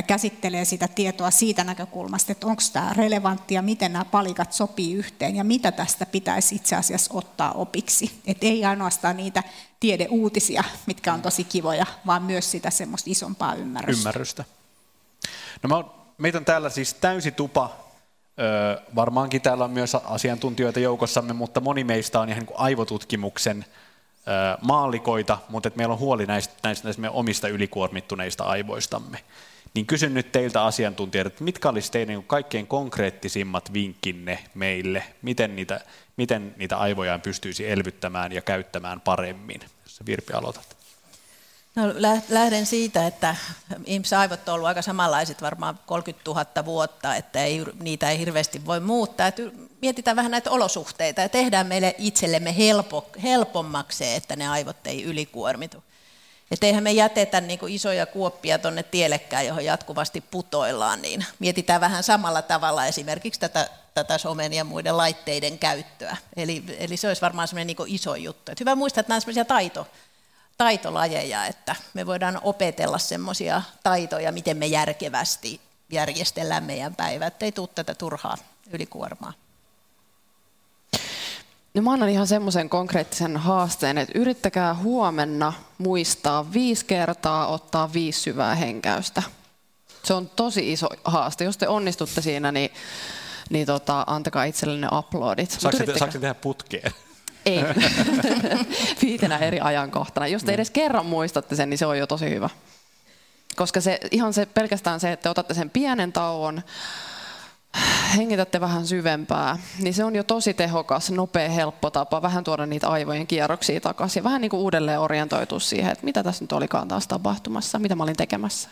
käsittelee sitä tietoa siitä näkökulmasta, että onko tämä relevanttia, miten nämä palikat sopii yhteen ja mitä tästä pitäisi itse asiassa ottaa opiksi. Et ei ainoastaan niitä tiedeuutisia, mitkä on tosi kivoja, vaan myös sitä semmoista isompaa ymmärrystä. Ymmärrystä. No mä, on täällä siis täysi tupa. Öö, varmaankin täällä on myös asiantuntijoita joukossamme, mutta moni meistä on ihan aivotutkimuksen öö, maallikoita, mutta et meillä on huoli näistä, näistä, näistä meidän omista ylikuormittuneista aivoistamme. Niin kysyn nyt teiltä asiantuntijat, että mitkä olisi teidän niin kaikkein konkreettisimmat vinkkinne meille, miten niitä, miten niitä aivojaan pystyisi elvyttämään ja käyttämään paremmin? Jos Virpi aloitat. No, lähden siitä, että ihmisaivot on ollut aika samanlaiset varmaan 30 000 vuotta, että ei, niitä ei hirveästi voi muuttaa. Että mietitään vähän näitä olosuhteita ja tehdään meille itsellemme helpo, helpommaksi, että ne aivot ei ylikuormitu. Että eihän me jätetä niin isoja kuoppia tuonne tielekään, johon jatkuvasti putoillaan, niin mietitään vähän samalla tavalla esimerkiksi tätä, tätä somen ja muiden laitteiden käyttöä. Eli, eli se olisi varmaan semmoinen niin iso juttu. Et hyvä muistaa, että nämä on taito, taitolajeja, että me voidaan opetella semmoisia taitoja, miten me järkevästi järjestellään meidän päivä, ettei tule tätä turhaa ylikuormaa. No mä annan ihan semmoisen konkreettisen haasteen, että yrittäkää huomenna muistaa viisi kertaa ottaa viisi syvää henkäystä. Se on tosi iso haaste. Jos te onnistutte siinä, niin, niin tota, antakaa itsellenne uploadit. Saako te, tehdä putkeen? Ei. [LAUGHS] Viitenä eri ajankohtana. Jos te mm. edes kerran muistatte sen, niin se on jo tosi hyvä. Koska se, ihan se, pelkästään se, että otatte sen pienen tauon, hengitätte vähän syvempää, niin se on jo tosi tehokas, nopea, helppo tapa vähän tuoda niitä aivojen kierroksia takaisin ja vähän niin kuin uudelleen orientoitua siihen, että mitä tässä nyt olikaan taas tapahtumassa, mitä mä olin tekemässä.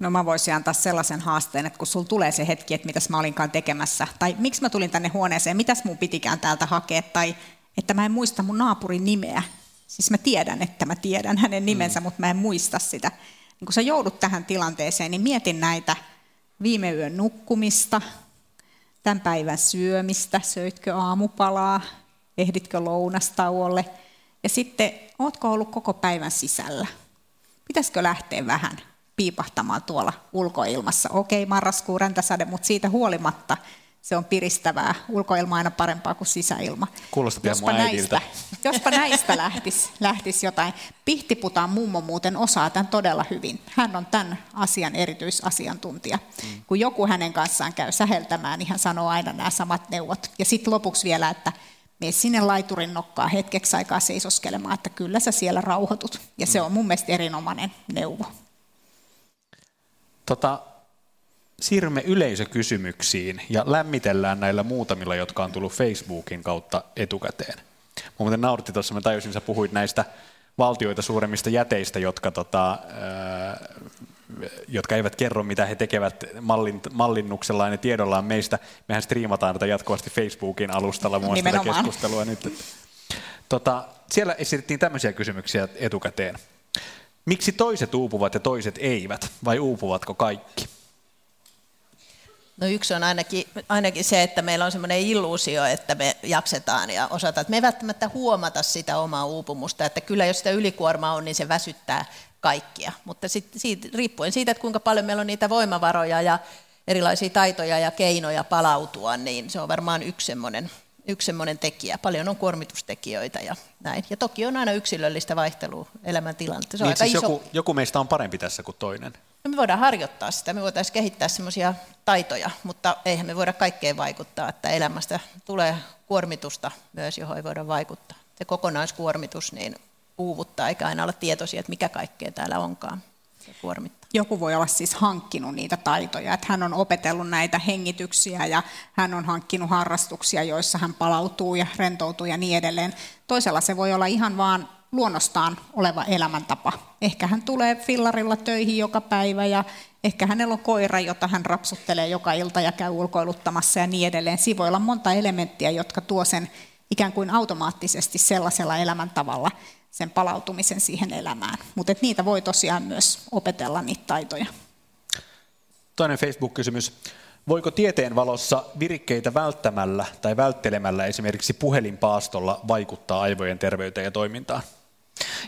No mä voisin antaa sellaisen haasteen, että kun sulla tulee se hetki, että mitäs mä olinkaan tekemässä, tai miksi mä tulin tänne huoneeseen, mitäs mun pitikään täältä hakea, tai että mä en muista mun naapurin nimeä. Siis mä tiedän, että mä tiedän hänen nimensä, mm. mutta mä en muista sitä. Niin kun sä joudut tähän tilanteeseen, niin mietin näitä viime yön nukkumista, tämän päivän syömistä, söitkö aamupalaa, ehditkö lounastauolle, ja sitten, ootko ollut koko päivän sisällä? Pitäisikö lähteä vähän piipahtamaan tuolla ulkoilmassa. Okei, marraskuu räntäsade, mutta siitä huolimatta se on piristävää. Ulkoilma aina parempaa kuin sisäilma. Kuulostaa jospa näistä, jospa näistä lähtisi, lähtisi jotain. Pihtiputaan mummo muuten osaa tämän todella hyvin. Hän on tämän asian erityisasiantuntija. Mm. Kun joku hänen kanssaan käy säheltämään, niin hän sanoo aina nämä samat neuvot. Ja sitten lopuksi vielä, että mene sinne laiturin nokkaa hetkeksi aikaa seisoskelemaan, että kyllä sä siellä rauhoitut. Ja se mm. on mun mielestä erinomainen neuvo. Tota, siirrymme yleisökysymyksiin ja lämmitellään näillä muutamilla, jotka on tullut Facebookin kautta etukäteen. Mä muuten nauratti tuossa, mä tajusin, sä puhuit näistä valtioita suuremmista jäteistä, jotka, tota, ää, jotka eivät kerro, mitä he tekevät mallin, mallinnuksellaan ja tiedollaan meistä. Mehän striimataan tätä jatkuvasti Facebookin alustalla muun tätä keskustelua nyt. Tota, siellä esitettiin tämmöisiä kysymyksiä etukäteen. Miksi toiset uupuvat ja toiset eivät, vai uupuvatko kaikki? No yksi on ainakin, ainakin se, että meillä on semmoinen illuusio, että me jaksetaan ja osataan. Että me ei välttämättä huomata sitä omaa uupumusta, että kyllä jos sitä ylikuormaa on, niin se väsyttää kaikkia. Mutta sit, siitä, riippuen siitä, että kuinka paljon meillä on niitä voimavaroja ja erilaisia taitoja ja keinoja palautua, niin se on varmaan yksi semmoinen yksi semmoinen tekijä. Paljon on kuormitustekijöitä ja näin. Ja toki on aina yksilöllistä vaihtelua elämäntilannetta. Se on niin, aika siis iso... joku, joku meistä on parempi tässä kuin toinen. No me voidaan harjoittaa sitä, me voitaisiin kehittää semmoisia taitoja, mutta eihän me voida kaikkeen vaikuttaa, että elämästä tulee kuormitusta myös, johon ei voida vaikuttaa. Se kokonaiskuormitus niin uuvuttaa, eikä aina olla tietoisia, että mikä kaikkea täällä onkaan se kuormittaa joku voi olla siis hankkinut niitä taitoja, että hän on opetellut näitä hengityksiä ja hän on hankkinut harrastuksia, joissa hän palautuu ja rentoutuu ja niin edelleen. Toisella se voi olla ihan vaan luonnostaan oleva elämäntapa. Ehkä hän tulee fillarilla töihin joka päivä ja ehkä hänellä on koira, jota hän rapsuttelee joka ilta ja käy ulkoiluttamassa ja niin edelleen. Siinä voi olla monta elementtiä, jotka tuo sen ikään kuin automaattisesti sellaisella elämäntavalla sen palautumisen siihen elämään. Mutta niitä voi tosiaan myös opetella niitä taitoja. Toinen Facebook-kysymys. Voiko tieteen valossa virikkeitä välttämällä tai välttelemällä esimerkiksi puhelinpaastolla vaikuttaa aivojen terveyteen ja toimintaan?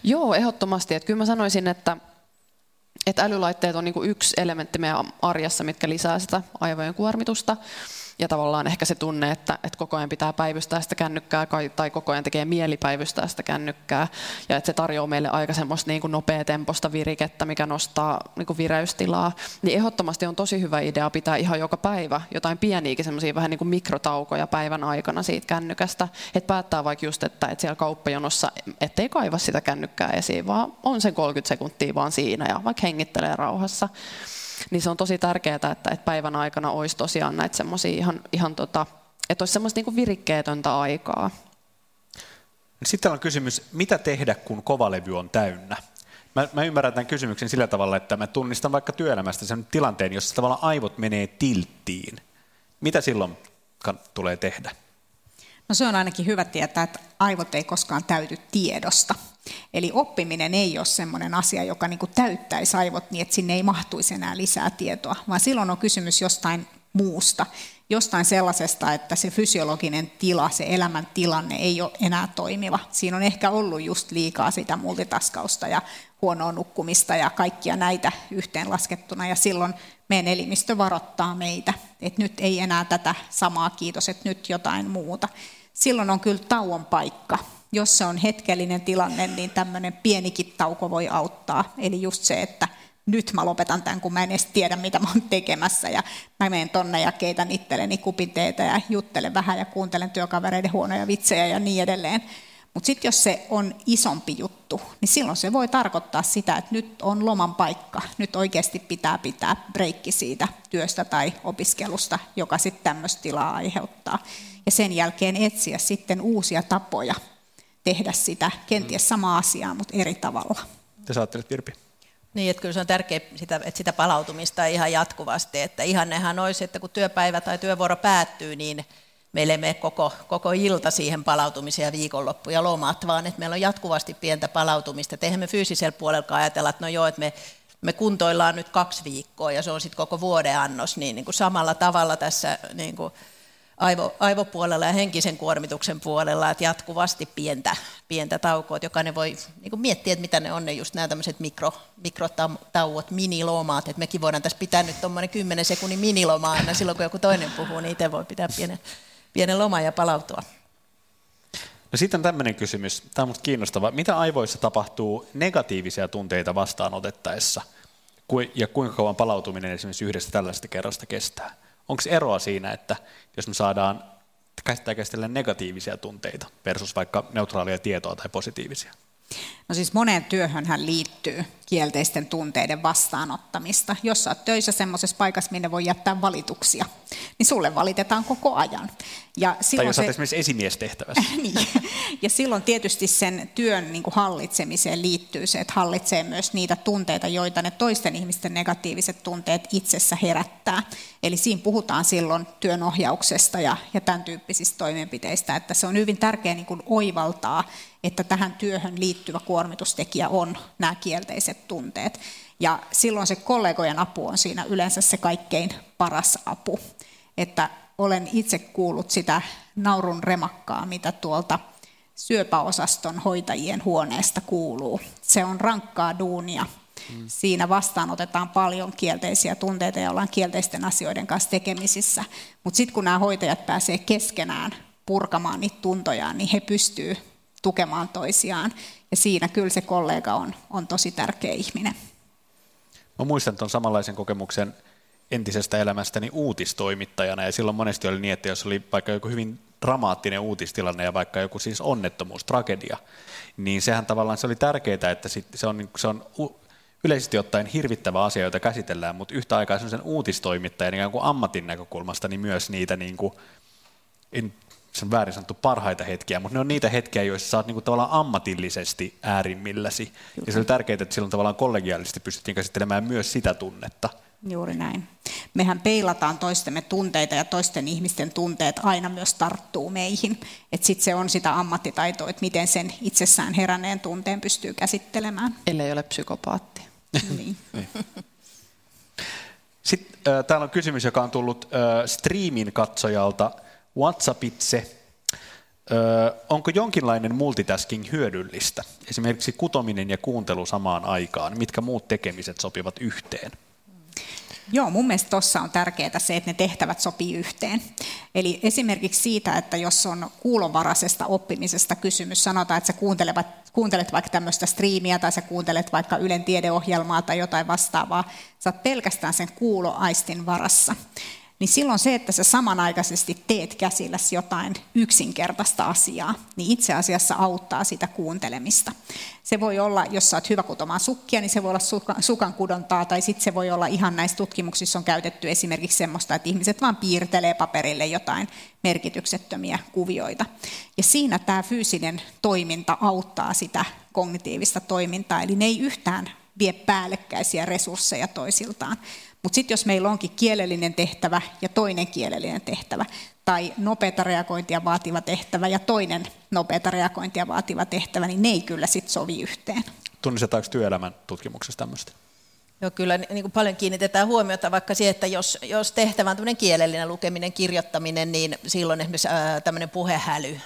Joo, ehdottomasti. Että kyllä mä sanoisin, että että älylaitteet on niin kuin yksi elementti meidän arjessa, mitkä lisää sitä aivojen kuormitusta ja tavallaan ehkä se tunne, että, että koko ajan pitää päivystää sitä kännykkää tai koko ajan tekee mieli päivystää sitä kännykkää. Ja että se tarjoaa meille aika semmoista niin kuin nopea-temposta virikettä, mikä nostaa niin kuin vireystilaa, niin ehdottomasti on tosi hyvä idea pitää ihan joka päivä jotain pieniäkin semmoisia vähän niin kuin mikrotaukoja päivän aikana siitä kännykästä, että päättää vaikka just, että, että siellä kauppajonossa ettei kaiva sitä kännykkää esiin, vaan on sen 30 sekuntia vaan siinä ja vaikka hengittelee rauhassa niin se on tosi tärkeää, että, että päivän aikana olisi tosiaan näitä semmoisia ihan, ihan tota, että olisi semmoista niin virikkeetöntä aikaa. Sitten on kysymys, mitä tehdä, kun kovalevy on täynnä? Mä, mä ymmärrän tämän kysymyksen sillä tavalla, että mä tunnistan vaikka työelämästä sen tilanteen, jossa tavallaan aivot menee tilttiin. Mitä silloin tulee tehdä? No se on ainakin hyvä tietää, että aivot ei koskaan täyty tiedosta. Eli oppiminen ei ole sellainen asia, joka niin täyttäisi aivot niin, että sinne ei mahtuisi enää lisää tietoa, vaan silloin on kysymys jostain muusta, jostain sellaisesta, että se fysiologinen tila, se elämän tilanne ei ole enää toimiva. Siinä on ehkä ollut just liikaa sitä multitaskausta ja huonoa nukkumista ja kaikkia näitä yhteenlaskettuna, ja silloin meidän elimistö varoittaa meitä, että nyt ei enää tätä samaa, kiitos, että nyt jotain muuta. Silloin on kyllä tauon paikka, jos se on hetkellinen tilanne, niin tämmöinen pienikin tauko voi auttaa. Eli just se, että nyt mä lopetan tämän, kun mä en edes tiedä, mitä mä oon tekemässä. Ja mä menen tonne ja keitän itselleni kupin ja juttelen vähän ja kuuntelen työkavereiden huonoja vitsejä ja niin edelleen. Mutta sitten jos se on isompi juttu, niin silloin se voi tarkoittaa sitä, että nyt on loman paikka. Nyt oikeasti pitää pitää breikki siitä työstä tai opiskelusta, joka sitten tämmöistä tilaa aiheuttaa. Ja sen jälkeen etsiä sitten uusia tapoja tehdä sitä, kenties samaa asiaa, mutta eri tavalla. Te saatte Virpi. Niin, että kyllä se on tärkeää, sitä, että sitä palautumista ihan jatkuvasti. Että ihannehan olisi, että kun työpäivä tai työvuoro päättyy, niin meillä ei mene koko, koko ilta siihen palautumiseen ja viikonloppu ja lomat, vaan että meillä on jatkuvasti pientä palautumista. Että eihän me fyysisellä puolella ajatella, että no joo, että me, me kuntoillaan nyt kaksi viikkoa ja se on sitten koko vuoden annos, niin, niin kuin samalla tavalla tässä niin kuin aivo, aivopuolella ja henkisen kuormituksen puolella, että jatkuvasti pientä, pientä taukoa, että jokainen voi niin kuin miettiä, että mitä ne on ne just nämä tämmöiset mikro, mikrotauot, minilomaat, että mekin voidaan tässä pitää nyt tuommoinen 10 sekunnin miniloma aina silloin, kun joku toinen puhuu, niin itse voi pitää pienen, pienen loman ja palautua. No sitten tämmöinen kysymys, tämä on minusta kiinnostava. Mitä aivoissa tapahtuu negatiivisia tunteita vastaanotettaessa? Ja kuinka kauan palautuminen esimerkiksi yhdestä tällaisesta kerrasta kestää? Onko eroa siinä, että jos me saadaan käsittää käsitellä negatiivisia tunteita versus vaikka neutraalia tietoa tai positiivisia? No siis moneen työhön liittyy kielteisten tunteiden vastaanottamista. Jos olet töissä semmoisessa paikassa, minne voi jättää valituksia, niin sulle valitetaan koko ajan. Ja tai jos se... esimerkiksi esimiestehtävässä. [LAUGHS] niin. Ja silloin tietysti sen työn niin kuin hallitsemiseen liittyy se, että hallitsee myös niitä tunteita, joita ne toisten ihmisten negatiiviset tunteet itsessä herättää. Eli siinä puhutaan silloin työnohjauksesta ja, ja tämän tyyppisistä toimenpiteistä, että se on hyvin tärkeää niin kuin oivaltaa, että tähän työhön liittyvä kuormitustekijä on nämä kielteiset tunteet. Ja silloin se kollegojen apu on siinä yleensä se kaikkein paras apu. Että olen itse kuullut sitä naurun remakkaa, mitä tuolta syöpäosaston hoitajien huoneesta kuuluu. Se on rankkaa duunia. Mm. Siinä vastaanotetaan paljon kielteisiä tunteita ja ollaan kielteisten asioiden kanssa tekemisissä. Mutta sitten kun nämä hoitajat pääsee keskenään purkamaan niitä tuntojaan, niin he pystyvät tukemaan toisiaan. Ja siinä kyllä se kollega on, on tosi tärkeä ihminen. Mä muistan tuon samanlaisen kokemuksen entisestä elämästäni uutistoimittajana, ja silloin monesti oli niin, että jos oli vaikka joku hyvin dramaattinen uutistilanne ja vaikka joku siis onnettomuus, tragedia, niin sehän tavallaan se oli tärkeää, että se on, se on yleisesti ottaen hirvittävä asia, jota käsitellään, mutta yhtä aikaa sen uutistoimittajan ikään kuin ammatin näkökulmasta niin myös niitä, niin kuin, en se on väärin sanottu parhaita hetkiä, mutta ne on niitä hetkiä, joissa sä oot niinku tavallaan ammatillisesti äärimmilläsi. Ja se oli tärkeää, että silloin tavallaan kollegiaalisesti pystyttiin käsittelemään myös sitä tunnetta. Juuri näin. Mehän peilataan toistemme tunteita ja toisten ihmisten tunteet aina myös tarttuu meihin. Että sitten se on sitä ammattitaitoa, että miten sen itsessään heränneen tunteen pystyy käsittelemään. Ellei ole psykopaatti. niin. [LAUGHS] niin. Sitten äh, täällä on kysymys, joka on tullut äh, streamin katsojalta – WhatsAppitse. Öö, onko jonkinlainen multitasking hyödyllistä? Esimerkiksi kutominen ja kuuntelu samaan aikaan. Mitkä muut tekemiset sopivat yhteen? Joo, mun mielestä tuossa on tärkeää se, että ne tehtävät sopii yhteen. Eli esimerkiksi siitä, että jos on kuulovaraisesta oppimisesta kysymys, sanotaan, että sä kuuntelet, kuuntelet vaikka tämmöistä striimiä tai sä kuuntelet vaikka Ylen tiedeohjelmaa tai jotain vastaavaa, sä oot pelkästään sen kuuloaistin varassa niin silloin se, että sä samanaikaisesti teet käsilläsi jotain yksinkertaista asiaa, niin itse asiassa auttaa sitä kuuntelemista. Se voi olla, jos sä oot hyvä kutomaan sukkia, niin se voi olla sukan kudontaa, tai sitten se voi olla ihan näissä tutkimuksissa on käytetty esimerkiksi semmoista, että ihmiset vaan piirtelee paperille jotain merkityksettömiä kuvioita. Ja siinä tämä fyysinen toiminta auttaa sitä kognitiivista toimintaa, eli ne ei yhtään vie päällekkäisiä resursseja toisiltaan. Mutta sitten jos meillä onkin kielellinen tehtävä ja toinen kielellinen tehtävä, tai nopeata reagointia vaativa tehtävä ja toinen nopeata reagointia vaativa tehtävä, niin ne ei kyllä sitten sovi yhteen. Tunnistetaanko työelämän tutkimuksessa tämmöistä? Joo, kyllä niin kuin paljon kiinnitetään huomiota vaikka siihen, että jos, jos tehtävä on kielellinen lukeminen, kirjoittaminen, niin silloin esimerkiksi tämmöinen puhehäly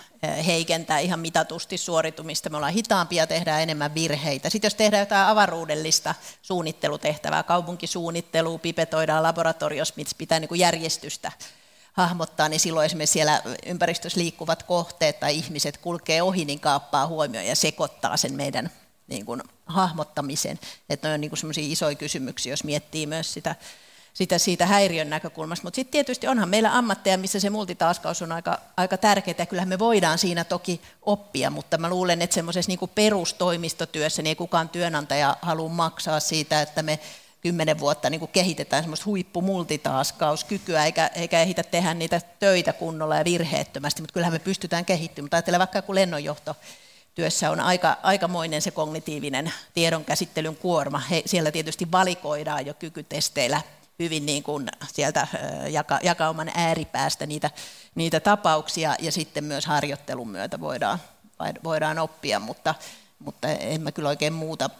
heikentää ihan mitatusti suoritumista. Me ollaan hitaampia, tehdään enemmän virheitä. Sitten jos tehdään jotain avaruudellista suunnittelutehtävää, kaupunkisuunnittelu, pipetoidaan laboratoriossa, missä pitää niin kuin järjestystä hahmottaa, niin silloin esimerkiksi siellä ympäristössä liikkuvat kohteet tai ihmiset kulkee ohi, niin kaappaa huomioon ja sekoittaa sen meidän niin kuin, hahmottamisen. Että ne on niin sellaisia isoja kysymyksiä, jos miettii myös sitä, sitä siitä häiriön näkökulmasta. Mutta sitten tietysti onhan meillä ammatteja, missä se multitaskaus on aika, aika tärkeää. Kyllähän me voidaan siinä toki oppia, mutta mä luulen, että semmoisessa niin perustoimistotyössä niin ei kukaan työnantaja halua maksaa siitä, että me kymmenen vuotta niin kehitetään semmoista huippumultitaskauuskykyä, eikä, eikä ehitä tehdä niitä töitä kunnolla ja virheettömästi, mutta kyllähän me pystytään kehittymään. Mutta ajattelen vaikka kun lennonjohto työssä on aika, aikamoinen se kognitiivinen tiedonkäsittelyn kuorma. He, siellä tietysti valikoidaan jo kykytesteillä hyvin niin kuin sieltä jaka, jakauman ääripäästä niitä, niitä tapauksia ja sitten myös harjoittelun myötä voidaan, voidaan oppia, mutta, mutta en mä kyllä oikein muuta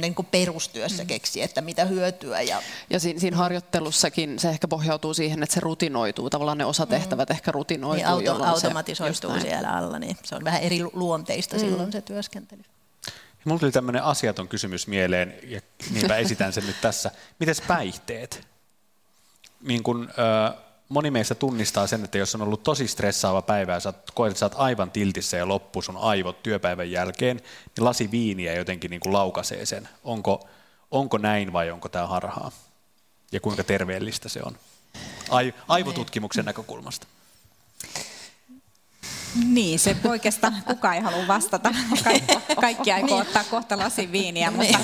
niin kuin perustyössä mm. keksiä, että mitä hyötyä. Ja, ja siinä, siinä harjoittelussakin se ehkä pohjautuu siihen, että se rutinoituu, tavallaan ne osatehtävät mm. ehkä rutinoituu. Niin auto, automatisoituu se, siellä alla, niin se on vähän eri luonteista mm. silloin se työskentely. Mulla tuli tämmöinen asiaton kysymys mieleen, ja niinpä esitän sen nyt tässä. Mites päihteet? Niin kun, äh, moni meistä tunnistaa sen, että jos on ollut tosi stressaava päivä ja sä koet, että sä oot aivan tiltissä ja loppu sun aivot työpäivän jälkeen, niin lasi viiniä jotenkin niin kuin laukaisee sen. Onko, onko näin vai onko tämä harhaa? Ja kuinka terveellistä se on? Ai, aivotutkimuksen näkökulmasta. Niin, se oikeastaan kukaan ei halua vastata. Kaikki, kaikki aikoo ottaa kohta lasin viiniä, mutta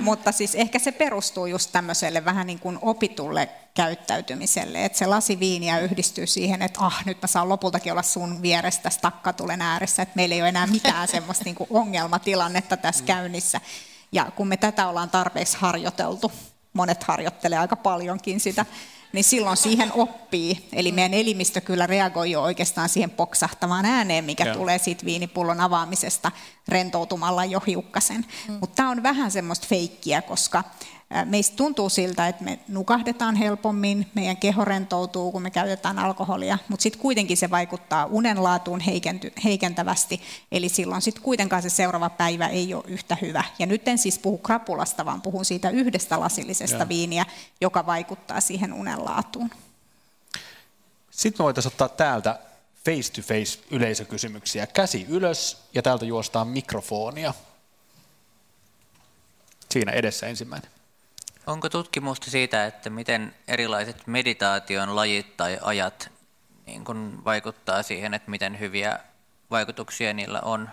mutta siis ehkä se perustuu just tämmöiselle vähän niin kuin opitulle käyttäytymiselle, että se lasi viiniä yhdistyy siihen, että ah, nyt mä saan lopultakin olla sun vierestä takkatulen ääressä, että meillä ei ole enää mitään [LAUGHS] semmoista niin kuin ongelmatilannetta tässä käynnissä. Ja kun me tätä ollaan tarpeeksi harjoiteltu, monet harjoittelee aika paljonkin sitä, niin silloin siihen oppii. Eli meidän elimistö kyllä reagoi jo oikeastaan siihen poksahtavaan ääneen, mikä ja. tulee siitä viinipullon avaamisesta rentoutumalla jo hiukkasen. Mm. Mutta tämä on vähän semmoista feikkiä, koska Meistä tuntuu siltä, että me nukahdetaan helpommin, meidän keho rentoutuu, kun me käytetään alkoholia, mutta sitten kuitenkin se vaikuttaa unenlaatuun heikentävästi, eli silloin sitten kuitenkaan se seuraava päivä ei ole yhtä hyvä. Ja nyt en siis puhu krapulasta, vaan puhun siitä yhdestä lasillisesta ja. viiniä, joka vaikuttaa siihen unenlaatuun. Sitten me voitaisiin ottaa täältä face-to-face yleisökysymyksiä. Käsi ylös ja täältä juostaan mikrofonia. Siinä edessä ensimmäinen. Onko tutkimusta siitä, että miten erilaiset meditaation lajit tai ajat niin kun vaikuttaa siihen, että miten hyviä vaikutuksia niillä on?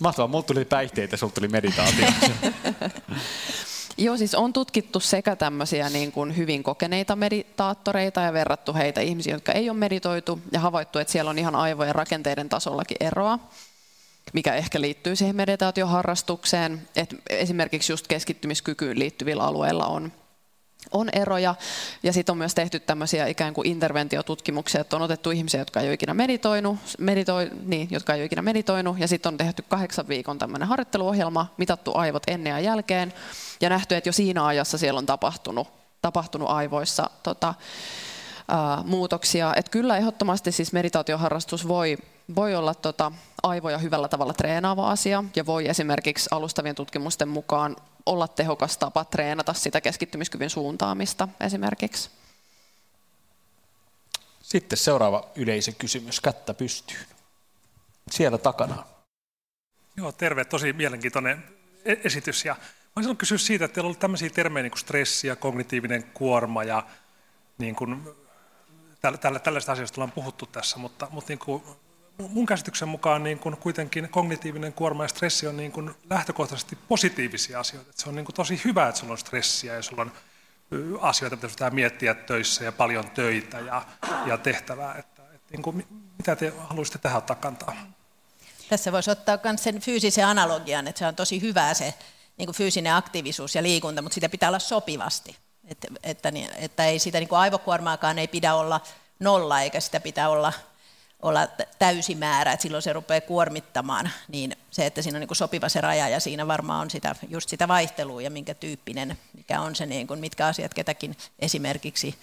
Mahtavaa, mulla tuli päihteitä, sulla tuli meditaatio. [LAUGHS] Joo, siis on tutkittu sekä tämmöisiä niin kuin hyvin kokeneita meditaattoreita ja verrattu heitä ihmisiä, jotka ei ole meditoitu ja havaittu, että siellä on ihan aivojen rakenteiden tasollakin eroa mikä ehkä liittyy siihen meditaatioharrastukseen. Et esimerkiksi just keskittymiskykyyn liittyvillä alueilla on on eroja. Ja sitten on myös tehty tämmöisiä ikään kuin interventiotutkimuksia, että on otettu ihmisiä, jotka ei ole ikinä meditoinut, meditoi, niin, jotka ei ole ikinä meditoinut, ja sitten on tehty kahdeksan viikon tämmöinen harjoitteluohjelma, mitattu aivot ennen ja jälkeen, ja nähty, että jo siinä ajassa siellä on tapahtunut, tapahtunut aivoissa tota, ää, muutoksia. Et kyllä ehdottomasti siis meditaatioharrastus voi, voi olla tota, aivoja hyvällä tavalla treenaava asia ja voi esimerkiksi alustavien tutkimusten mukaan olla tehokas tapa treenata sitä keskittymiskyvyn suuntaamista esimerkiksi. Sitten seuraava yleisökysymys, kättä pystyyn. Siellä takana. Joo, terve. Tosi mielenkiintoinen e- esitys. Ja mä olisin kysyä siitä, että teillä on ollut tämmöisiä termejä niin kuin stressi ja kognitiivinen kuorma ja niin kuin, tällä, tällä, tällaista asioista ollaan puhuttu tässä, mutta, mutta niin kuin, mun käsityksen mukaan niin kuin kuitenkin kognitiivinen kuorma ja stressi on niin kuin lähtökohtaisesti positiivisia asioita. Että se on niin kuin tosi hyvä, että sulla on stressiä ja sulla on asioita, mitä pitää miettiä töissä ja paljon töitä ja, ja tehtävää. Että, että niin kuin, mitä te haluaisitte tähän ottaa kantaa? Tässä voisi ottaa myös sen fyysisen analogian, että se on tosi hyvä se niin kuin fyysinen aktiivisuus ja liikunta, mutta sitä pitää olla sopivasti. Että, että, että ei sitä niin kuin aivokuormaakaan ei pidä olla nolla, eikä sitä pitää olla, olla täysimäärä, että silloin se rupeaa kuormittamaan. Niin se, että siinä on niin kuin sopiva se raja ja siinä varmaan on sitä, just sitä vaihtelua ja minkä tyyppinen, mikä on se, niin kuin, mitkä asiat ketäkin esimerkiksi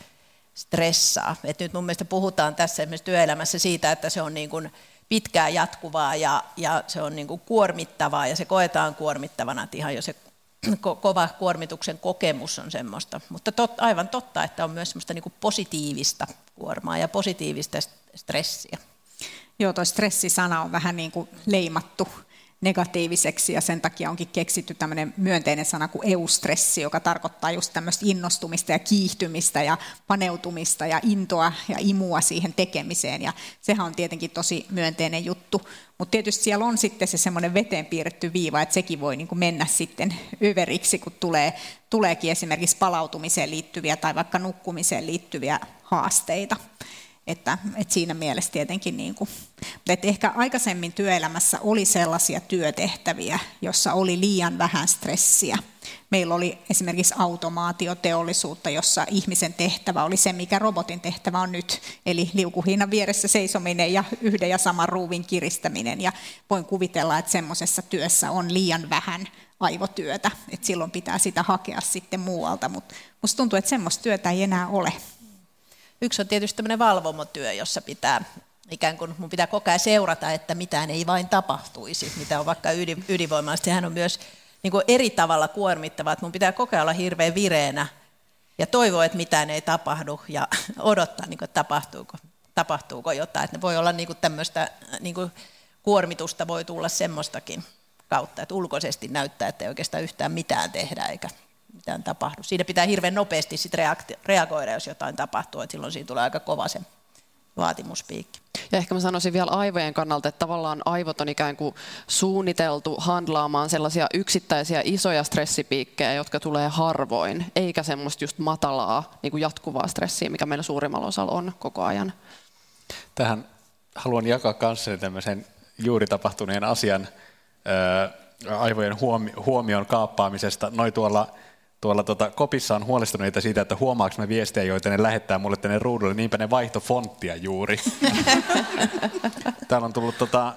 stressaa. Et nyt mun mielestä puhutaan tässä esimerkiksi työelämässä siitä, että se on niin kuin pitkään jatkuvaa ja, ja se on niin kuin kuormittavaa ja se koetaan kuormittavana, että ihan jo se ko- kova kuormituksen kokemus on semmoista. Mutta tot, aivan totta, että on myös semmoista niin positiivista kuormaa ja positiivista stressiä. Joo, tuo stressisana on vähän niin kuin leimattu negatiiviseksi ja sen takia onkin keksitty tämmöinen myönteinen sana kuin eustressi, joka tarkoittaa just tämmöistä innostumista ja kiihtymistä ja paneutumista ja intoa ja imua siihen tekemiseen ja sehän on tietenkin tosi myönteinen juttu, mutta tietysti siellä on sitten se semmoinen veteen piirretty viiva, että sekin voi niin kuin mennä sitten överiksi, kun tulee, tuleekin esimerkiksi palautumiseen liittyviä tai vaikka nukkumiseen liittyviä haasteita. Että, että siinä mielessä tietenkin, niin kuin, että ehkä aikaisemmin työelämässä oli sellaisia työtehtäviä, jossa oli liian vähän stressiä. Meillä oli esimerkiksi automaatioteollisuutta, jossa ihmisen tehtävä oli se, mikä robotin tehtävä on nyt, eli liukuhinnan vieressä seisominen ja yhden ja saman ruuvin kiristäminen. Ja voin kuvitella, että semmoisessa työssä on liian vähän aivotyötä, että silloin pitää sitä hakea sitten muualta, mutta musta tuntuu, että semmoista työtä ei enää ole. Yksi on tietysti tämmöinen valvomotyö, jossa pitää ikään kuin mun pitää koko ajan seurata, että mitään ei vain tapahtuisi, mitä on vaikka ydin, ydinvoimasta. Sehän on myös niin kuin eri tavalla kuormittava, että mun pitää koko ajan olla hirveän vireenä ja toivoa, että mitään ei tapahdu ja [LAUGHS] odottaa, niin kuin, että tapahtuuko, tapahtuuko jotain. Että ne voi olla niin kuin tämmöistä niin kuin kuormitusta, voi tulla semmoistakin kautta, että ulkoisesti näyttää, että ei oikeastaan yhtään mitään tehdä eikä mitään tapahdu. Siinä pitää hirveän nopeasti sit reagoida, jos jotain tapahtuu, että silloin siinä tulee aika kova se vaatimuspiikki. Ja ehkä mä sanoisin vielä aivojen kannalta, että tavallaan aivot on ikään kuin suunniteltu handlaamaan sellaisia yksittäisiä isoja stressipiikkejä, jotka tulee harvoin, eikä semmoista just matalaa niin kuin jatkuvaa stressiä, mikä meillä suurimmalla osalla on koko ajan. Tähän haluan jakaa kanssani tämmöisen juuri tapahtuneen asian aivojen huomion kaappaamisesta. Noin tuolla tuolla tota, kopissa on huolestuneita siitä, että huomaaks me viestejä, joita ne lähettää mulle tänne ruudulle, niinpä ne vaihto fonttia juuri. [LAUGHS] Täällä on tullut tota,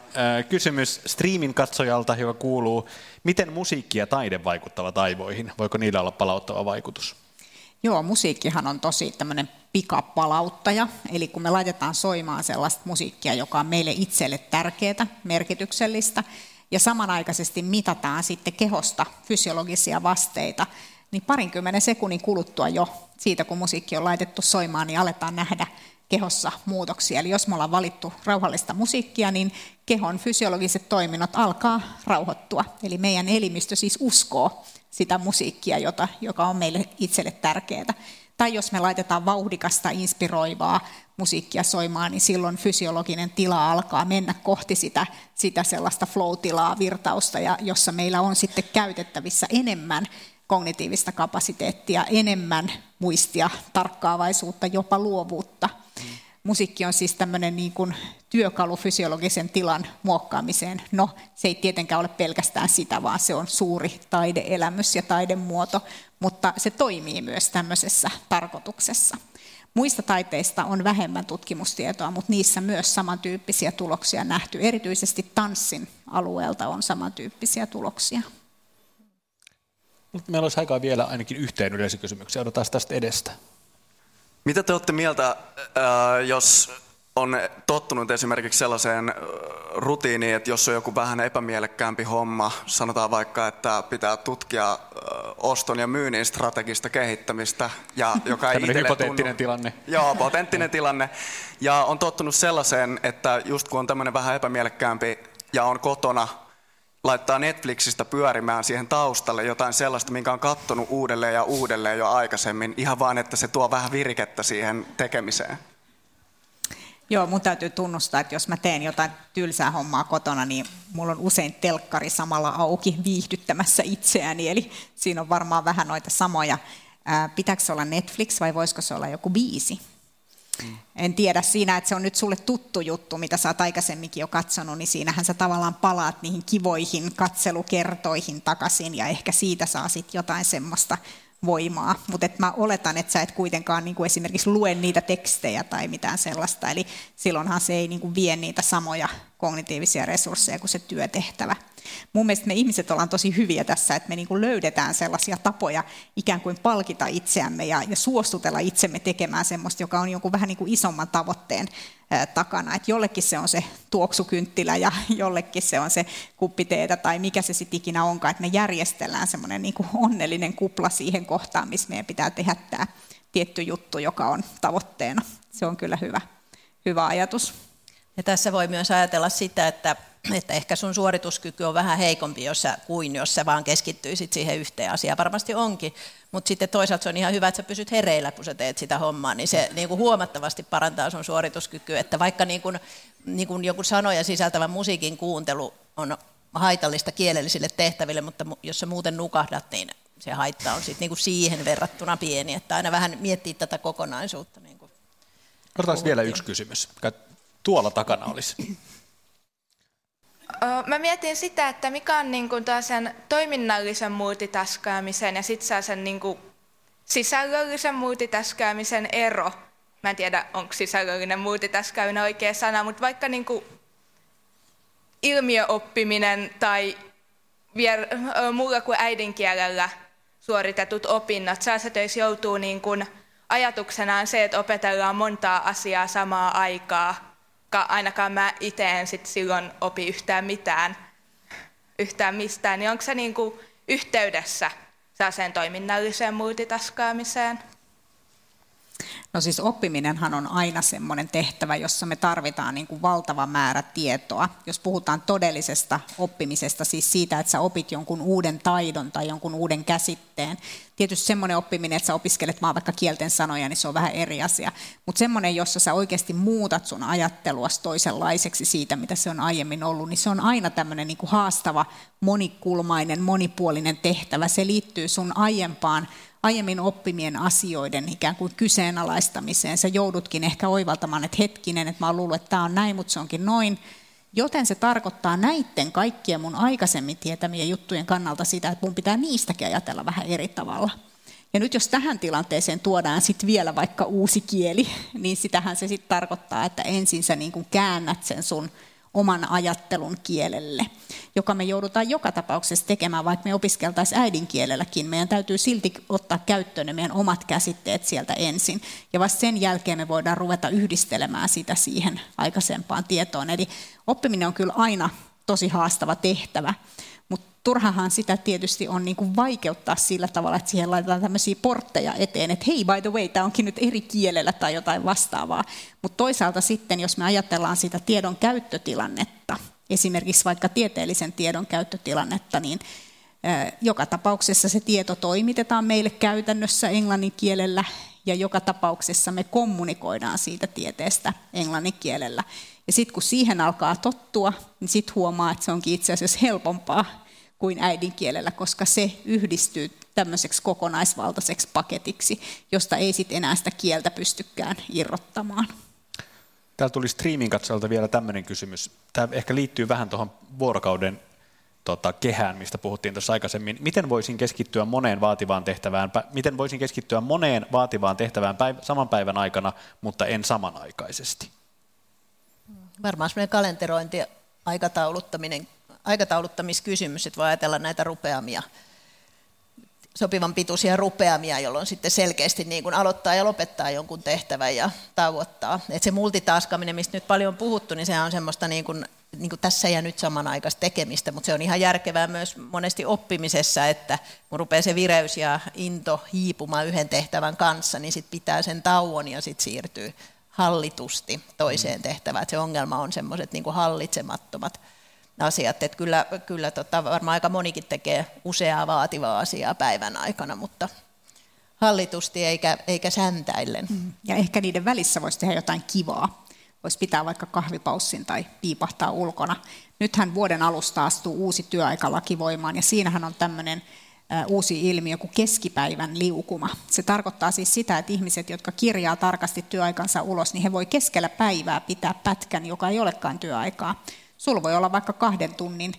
kysymys streamin katsojalta, joka kuuluu, miten musiikki ja taide vaikuttavat aivoihin? Voiko niillä olla palauttava vaikutus? Joo, musiikkihan on tosi tämmöinen pikapalauttaja, eli kun me laitetaan soimaan sellaista musiikkia, joka on meille itselle tärkeää, merkityksellistä, ja samanaikaisesti mitataan sitten kehosta fysiologisia vasteita, niin parinkymmenen sekunnin kuluttua jo siitä, kun musiikki on laitettu soimaan, niin aletaan nähdä kehossa muutoksia. Eli jos me ollaan valittu rauhallista musiikkia, niin kehon fysiologiset toiminnot alkaa rauhoittua. Eli meidän elimistö siis uskoo sitä musiikkia, jota, joka on meille itselle tärkeää. Tai jos me laitetaan vauhdikasta, inspiroivaa musiikkia soimaan, niin silloin fysiologinen tila alkaa mennä kohti sitä, sitä sellaista flow-tilaa, virtausta, ja jossa meillä on sitten käytettävissä enemmän kognitiivista kapasiteettia, enemmän muistia, tarkkaavaisuutta, jopa luovuutta. Musiikki on siis tämmöinen niin kuin työkalu fysiologisen tilan muokkaamiseen. No, se ei tietenkään ole pelkästään sitä, vaan se on suuri taideelämys ja taidemuoto, mutta se toimii myös tämmöisessä tarkoituksessa. Muista taiteista on vähemmän tutkimustietoa, mutta niissä myös samantyyppisiä tuloksia nähty. Erityisesti tanssin alueelta on samantyyppisiä tuloksia. Mutta meillä olisi aikaa vielä ainakin yhteen yleisökysymykseen. Odotetaan tästä edestä. Mitä te olette mieltä, jos on tottunut esimerkiksi sellaiseen rutiiniin, että jos on joku vähän epämielekkäämpi homma, sanotaan vaikka, että pitää tutkia oston ja myynnin strategista kehittämistä, ja [LAUGHS] joka ei hypoteettinen tunnu, tilanne. [LAUGHS] Joo, potenttinen tilanne. Ja on tottunut sellaiseen, että just kun on tämmöinen vähän epämielekkäämpi ja on kotona, laittaa Netflixistä pyörimään siihen taustalle jotain sellaista, minkä on kattonut uudelleen ja uudelleen jo aikaisemmin, ihan vaan, että se tuo vähän virkettä siihen tekemiseen. Joo, mun täytyy tunnustaa, että jos mä teen jotain tylsää hommaa kotona, niin mulla on usein telkkari samalla auki viihdyttämässä itseäni, eli siinä on varmaan vähän noita samoja. pitääkö se olla Netflix vai voisiko se olla joku biisi? Mm. En tiedä siinä, että se on nyt sulle tuttu juttu, mitä sä oot aikaisemminkin jo katsonut, niin siinähän sä tavallaan palaat niihin kivoihin katselukertoihin takaisin ja ehkä siitä saa sitten jotain semmoista voimaa, mutta mä oletan, että sä et kuitenkaan niin kuin esimerkiksi lue niitä tekstejä tai mitään sellaista, eli silloinhan se ei niin kuin vie niitä samoja kognitiivisia resursseja kuin se työtehtävä. Mun mielestä me ihmiset ollaan tosi hyviä tässä, että me niin kuin löydetään sellaisia tapoja ikään kuin palkita itseämme ja, ja suostutella itsemme tekemään semmoista, joka on jonkun vähän niin kuin isomman tavoitteen takana. Että jollekin se on se tuoksukynttilä ja [LAUGHS] jollekin se on se kuppiteetä tai mikä se sitten ikinä onkaan, että me järjestellään semmoinen niin onnellinen kupla siihen kohtaan, missä meidän pitää tehdä tämä tietty juttu, joka on tavoitteena. Se on kyllä hyvä, hyvä ajatus. Ja tässä voi myös ajatella sitä, että, että ehkä sun suorituskyky on vähän heikompi jos sä, kuin jos sä vaan keskittyisit siihen yhteen asiaan. Varmasti onkin, mutta sitten toisaalta se on ihan hyvä, että sä pysyt hereillä, kun sä teet sitä hommaa, niin se niin kuin huomattavasti parantaa sun suorituskykyä. Että vaikka niin kuin, niin kuin joku sanoja sisältävä musiikin kuuntelu on haitallista kielellisille tehtäville, mutta jos sä muuten nukahdat, niin se haitta on sitten niin kuin siihen verrattuna pieni, että aina vähän miettii tätä kokonaisuutta. Niin kuin Otetaan vielä yksi kysymys tuolla takana olisi? Mä mietin sitä, että mikä on niin kuin sen toiminnallisen multitaskaamisen ja sitten sen niin kuin sisällöllisen multitaskaamisen ero. Mä en tiedä, onko sisällöllinen multitaskaaminen oikea sana, mutta vaikka niin kuin ilmiöoppiminen tai vier, muulla kuin äidinkielellä suoritetut opinnot, säästöissä joutuu niin kuin ajatuksenaan se, että opetellaan montaa asiaa samaa aikaa ainakaan mä itse en sit silloin opi yhtään mitään, yhtään mistään, niin onko se niinku yhteydessä sen toiminnalliseen multitaskaamiseen? No siis oppiminenhan on aina semmoinen tehtävä, jossa me tarvitaan niin kuin valtava määrä tietoa. Jos puhutaan todellisesta oppimisesta, siis siitä, että sä opit jonkun uuden taidon tai jonkun uuden käsitteen. Tietysti semmoinen oppiminen, että sä opiskelet vaan vaikka kielten sanoja, niin se on vähän eri asia. Mutta semmoinen, jossa sä oikeasti muutat sun ajattelua toisenlaiseksi siitä, mitä se on aiemmin ollut, niin se on aina tämmöinen niin kuin haastava, monikulmainen, monipuolinen tehtävä. Se liittyy sun aiempaan aiemmin oppimien asioiden ikään kuin kyseenalaistamiseen. Sä joudutkin ehkä oivaltamaan, että hetkinen, että mä oon luullut, että tämä on näin, mutta se onkin noin. Joten se tarkoittaa näiden kaikkien mun aikaisemmin tietämien juttujen kannalta sitä, että mun pitää niistäkin ajatella vähän eri tavalla. Ja nyt jos tähän tilanteeseen tuodaan sitten vielä vaikka uusi kieli, [LAUGHS] niin sitähän se sitten tarkoittaa, että ensin sä niin kuin käännät sen sun oman ajattelun kielelle, joka me joudutaan joka tapauksessa tekemään, vaikka me opiskeltaisiin äidinkielelläkin. Meidän täytyy silti ottaa käyttöön ne meidän omat käsitteet sieltä ensin, ja vasta sen jälkeen me voidaan ruveta yhdistelemään sitä siihen aikaisempaan tietoon. Eli oppiminen on kyllä aina tosi haastava tehtävä, turhahan sitä tietysti on niin kuin vaikeuttaa sillä tavalla, että siihen laitetaan tämmöisiä portteja eteen, että hei, by the way, tämä onkin nyt eri kielellä tai jotain vastaavaa. Mutta toisaalta sitten, jos me ajatellaan sitä tiedon käyttötilannetta, esimerkiksi vaikka tieteellisen tiedon käyttötilannetta, niin joka tapauksessa se tieto toimitetaan meille käytännössä englannin kielellä ja joka tapauksessa me kommunikoidaan siitä tieteestä englannin kielellä. Ja sitten kun siihen alkaa tottua, niin sitten huomaa, että se onkin itse asiassa helpompaa kuin äidinkielellä, koska se yhdistyy tämmöiseksi kokonaisvaltaiseksi paketiksi, josta ei sitten enää sitä kieltä pystykään irrottamaan. Täällä tuli streamin katsojalta vielä tämmöinen kysymys. Tämä ehkä liittyy vähän tuohon vuorokauden tota, kehään, mistä puhuttiin tuossa aikaisemmin. Miten voisin keskittyä moneen vaativaan tehtävään, miten voisin keskittyä moneen vaativaan tehtävään päiv- saman päivän aikana, mutta en samanaikaisesti? Varmaan semmoinen kalenterointi, aikatauluttaminen aikatauluttamiskysymys, että voi ajatella näitä rupeamia sopivan pituisia rupeamia, jolloin sitten selkeästi niin kuin aloittaa ja lopettaa jonkun tehtävän ja tauottaa. Et se multitaskaminen, mistä nyt paljon on puhuttu, niin se on semmoista niin kuin, niin kuin tässä ja nyt samanaikaista tekemistä, mutta se on ihan järkevää myös monesti oppimisessa, että kun rupeaa se vireys ja into hiipumaan yhden tehtävän kanssa, niin sitten pitää sen tauon ja sitten siirtyy hallitusti toiseen tehtävään. Et se ongelma on semmoiset niin hallitsemattomat asiat. Että kyllä kyllä tota, varmaan aika monikin tekee useaa vaativaa asiaa päivän aikana, mutta hallitusti eikä, eikä säntäillen. Mm. Ja ehkä niiden välissä voisi tehdä jotain kivaa. Voisi pitää vaikka kahvipaussin tai piipahtaa ulkona. Nythän vuoden alusta astuu uusi työaikalaki voimaan ja siinähän on tämmöinen uusi ilmiö kuin keskipäivän liukuma. Se tarkoittaa siis sitä, että ihmiset, jotka kirjaa tarkasti työaikansa ulos, niin he voi keskellä päivää pitää pätkän, joka ei olekaan työaikaa. Sulla voi olla vaikka kahden tunnin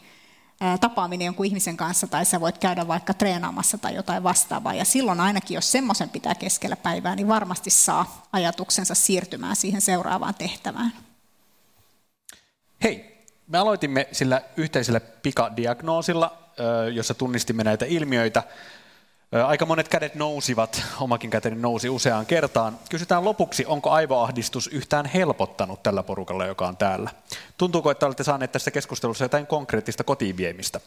tapaaminen jonkun ihmisen kanssa, tai sä voit käydä vaikka treenaamassa tai jotain vastaavaa. Ja silloin ainakin, jos semmoisen pitää keskellä päivää, niin varmasti saa ajatuksensa siirtymään siihen seuraavaan tehtävään. Hei, me aloitimme sillä yhteisellä pikadiagnoosilla, jossa tunnistimme näitä ilmiöitä. Aika monet kädet nousivat, omakin käteni nousi useaan kertaan. Kysytään lopuksi, onko aivoahdistus yhtään helpottanut tällä porukalla, joka on täällä? Tuntuuko, että olette saaneet tässä keskustelussa jotain konkreettista kotiin viemistä?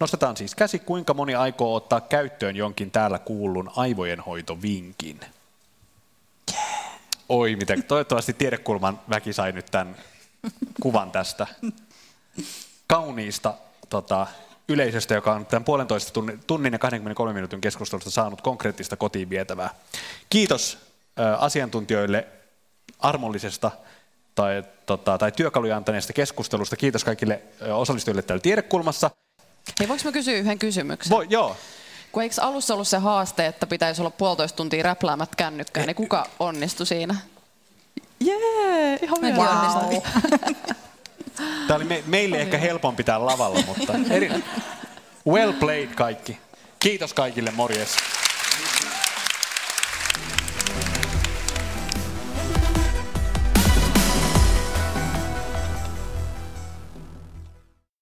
Nostetaan siis käsi, kuinka moni aikoo ottaa käyttöön jonkin täällä kuullun aivojenhoitovinkin? Oi, miten. Toivottavasti tiedekulman väki sai nyt tämän kuvan tästä kauniista tota, yleisöstä, joka on tämän puolentoista tunnin, tunnin ja 23 minuutin keskustelusta saanut konkreettista kotiin vietävää. Kiitos asiantuntijoille armollisesta tai, tota, tai työkaluja antaneesta keskustelusta. Kiitos kaikille osallistujille täällä tiedekulmassa. Hei, voinko mä kysyä yhden kysymyksen? Voi, joo. Kun eikö alussa ollut se haaste, että pitäisi olla puolitoista tuntia räpläämät kännykkää, niin kuka onnistui siinä? Jee, ihan wow. [LAUGHS] [LAUGHS] Tämä oli me, meille ehkä helpompi täällä lavalla, mutta [LAUGHS] eri... well played kaikki. Kiitos kaikille, morjes.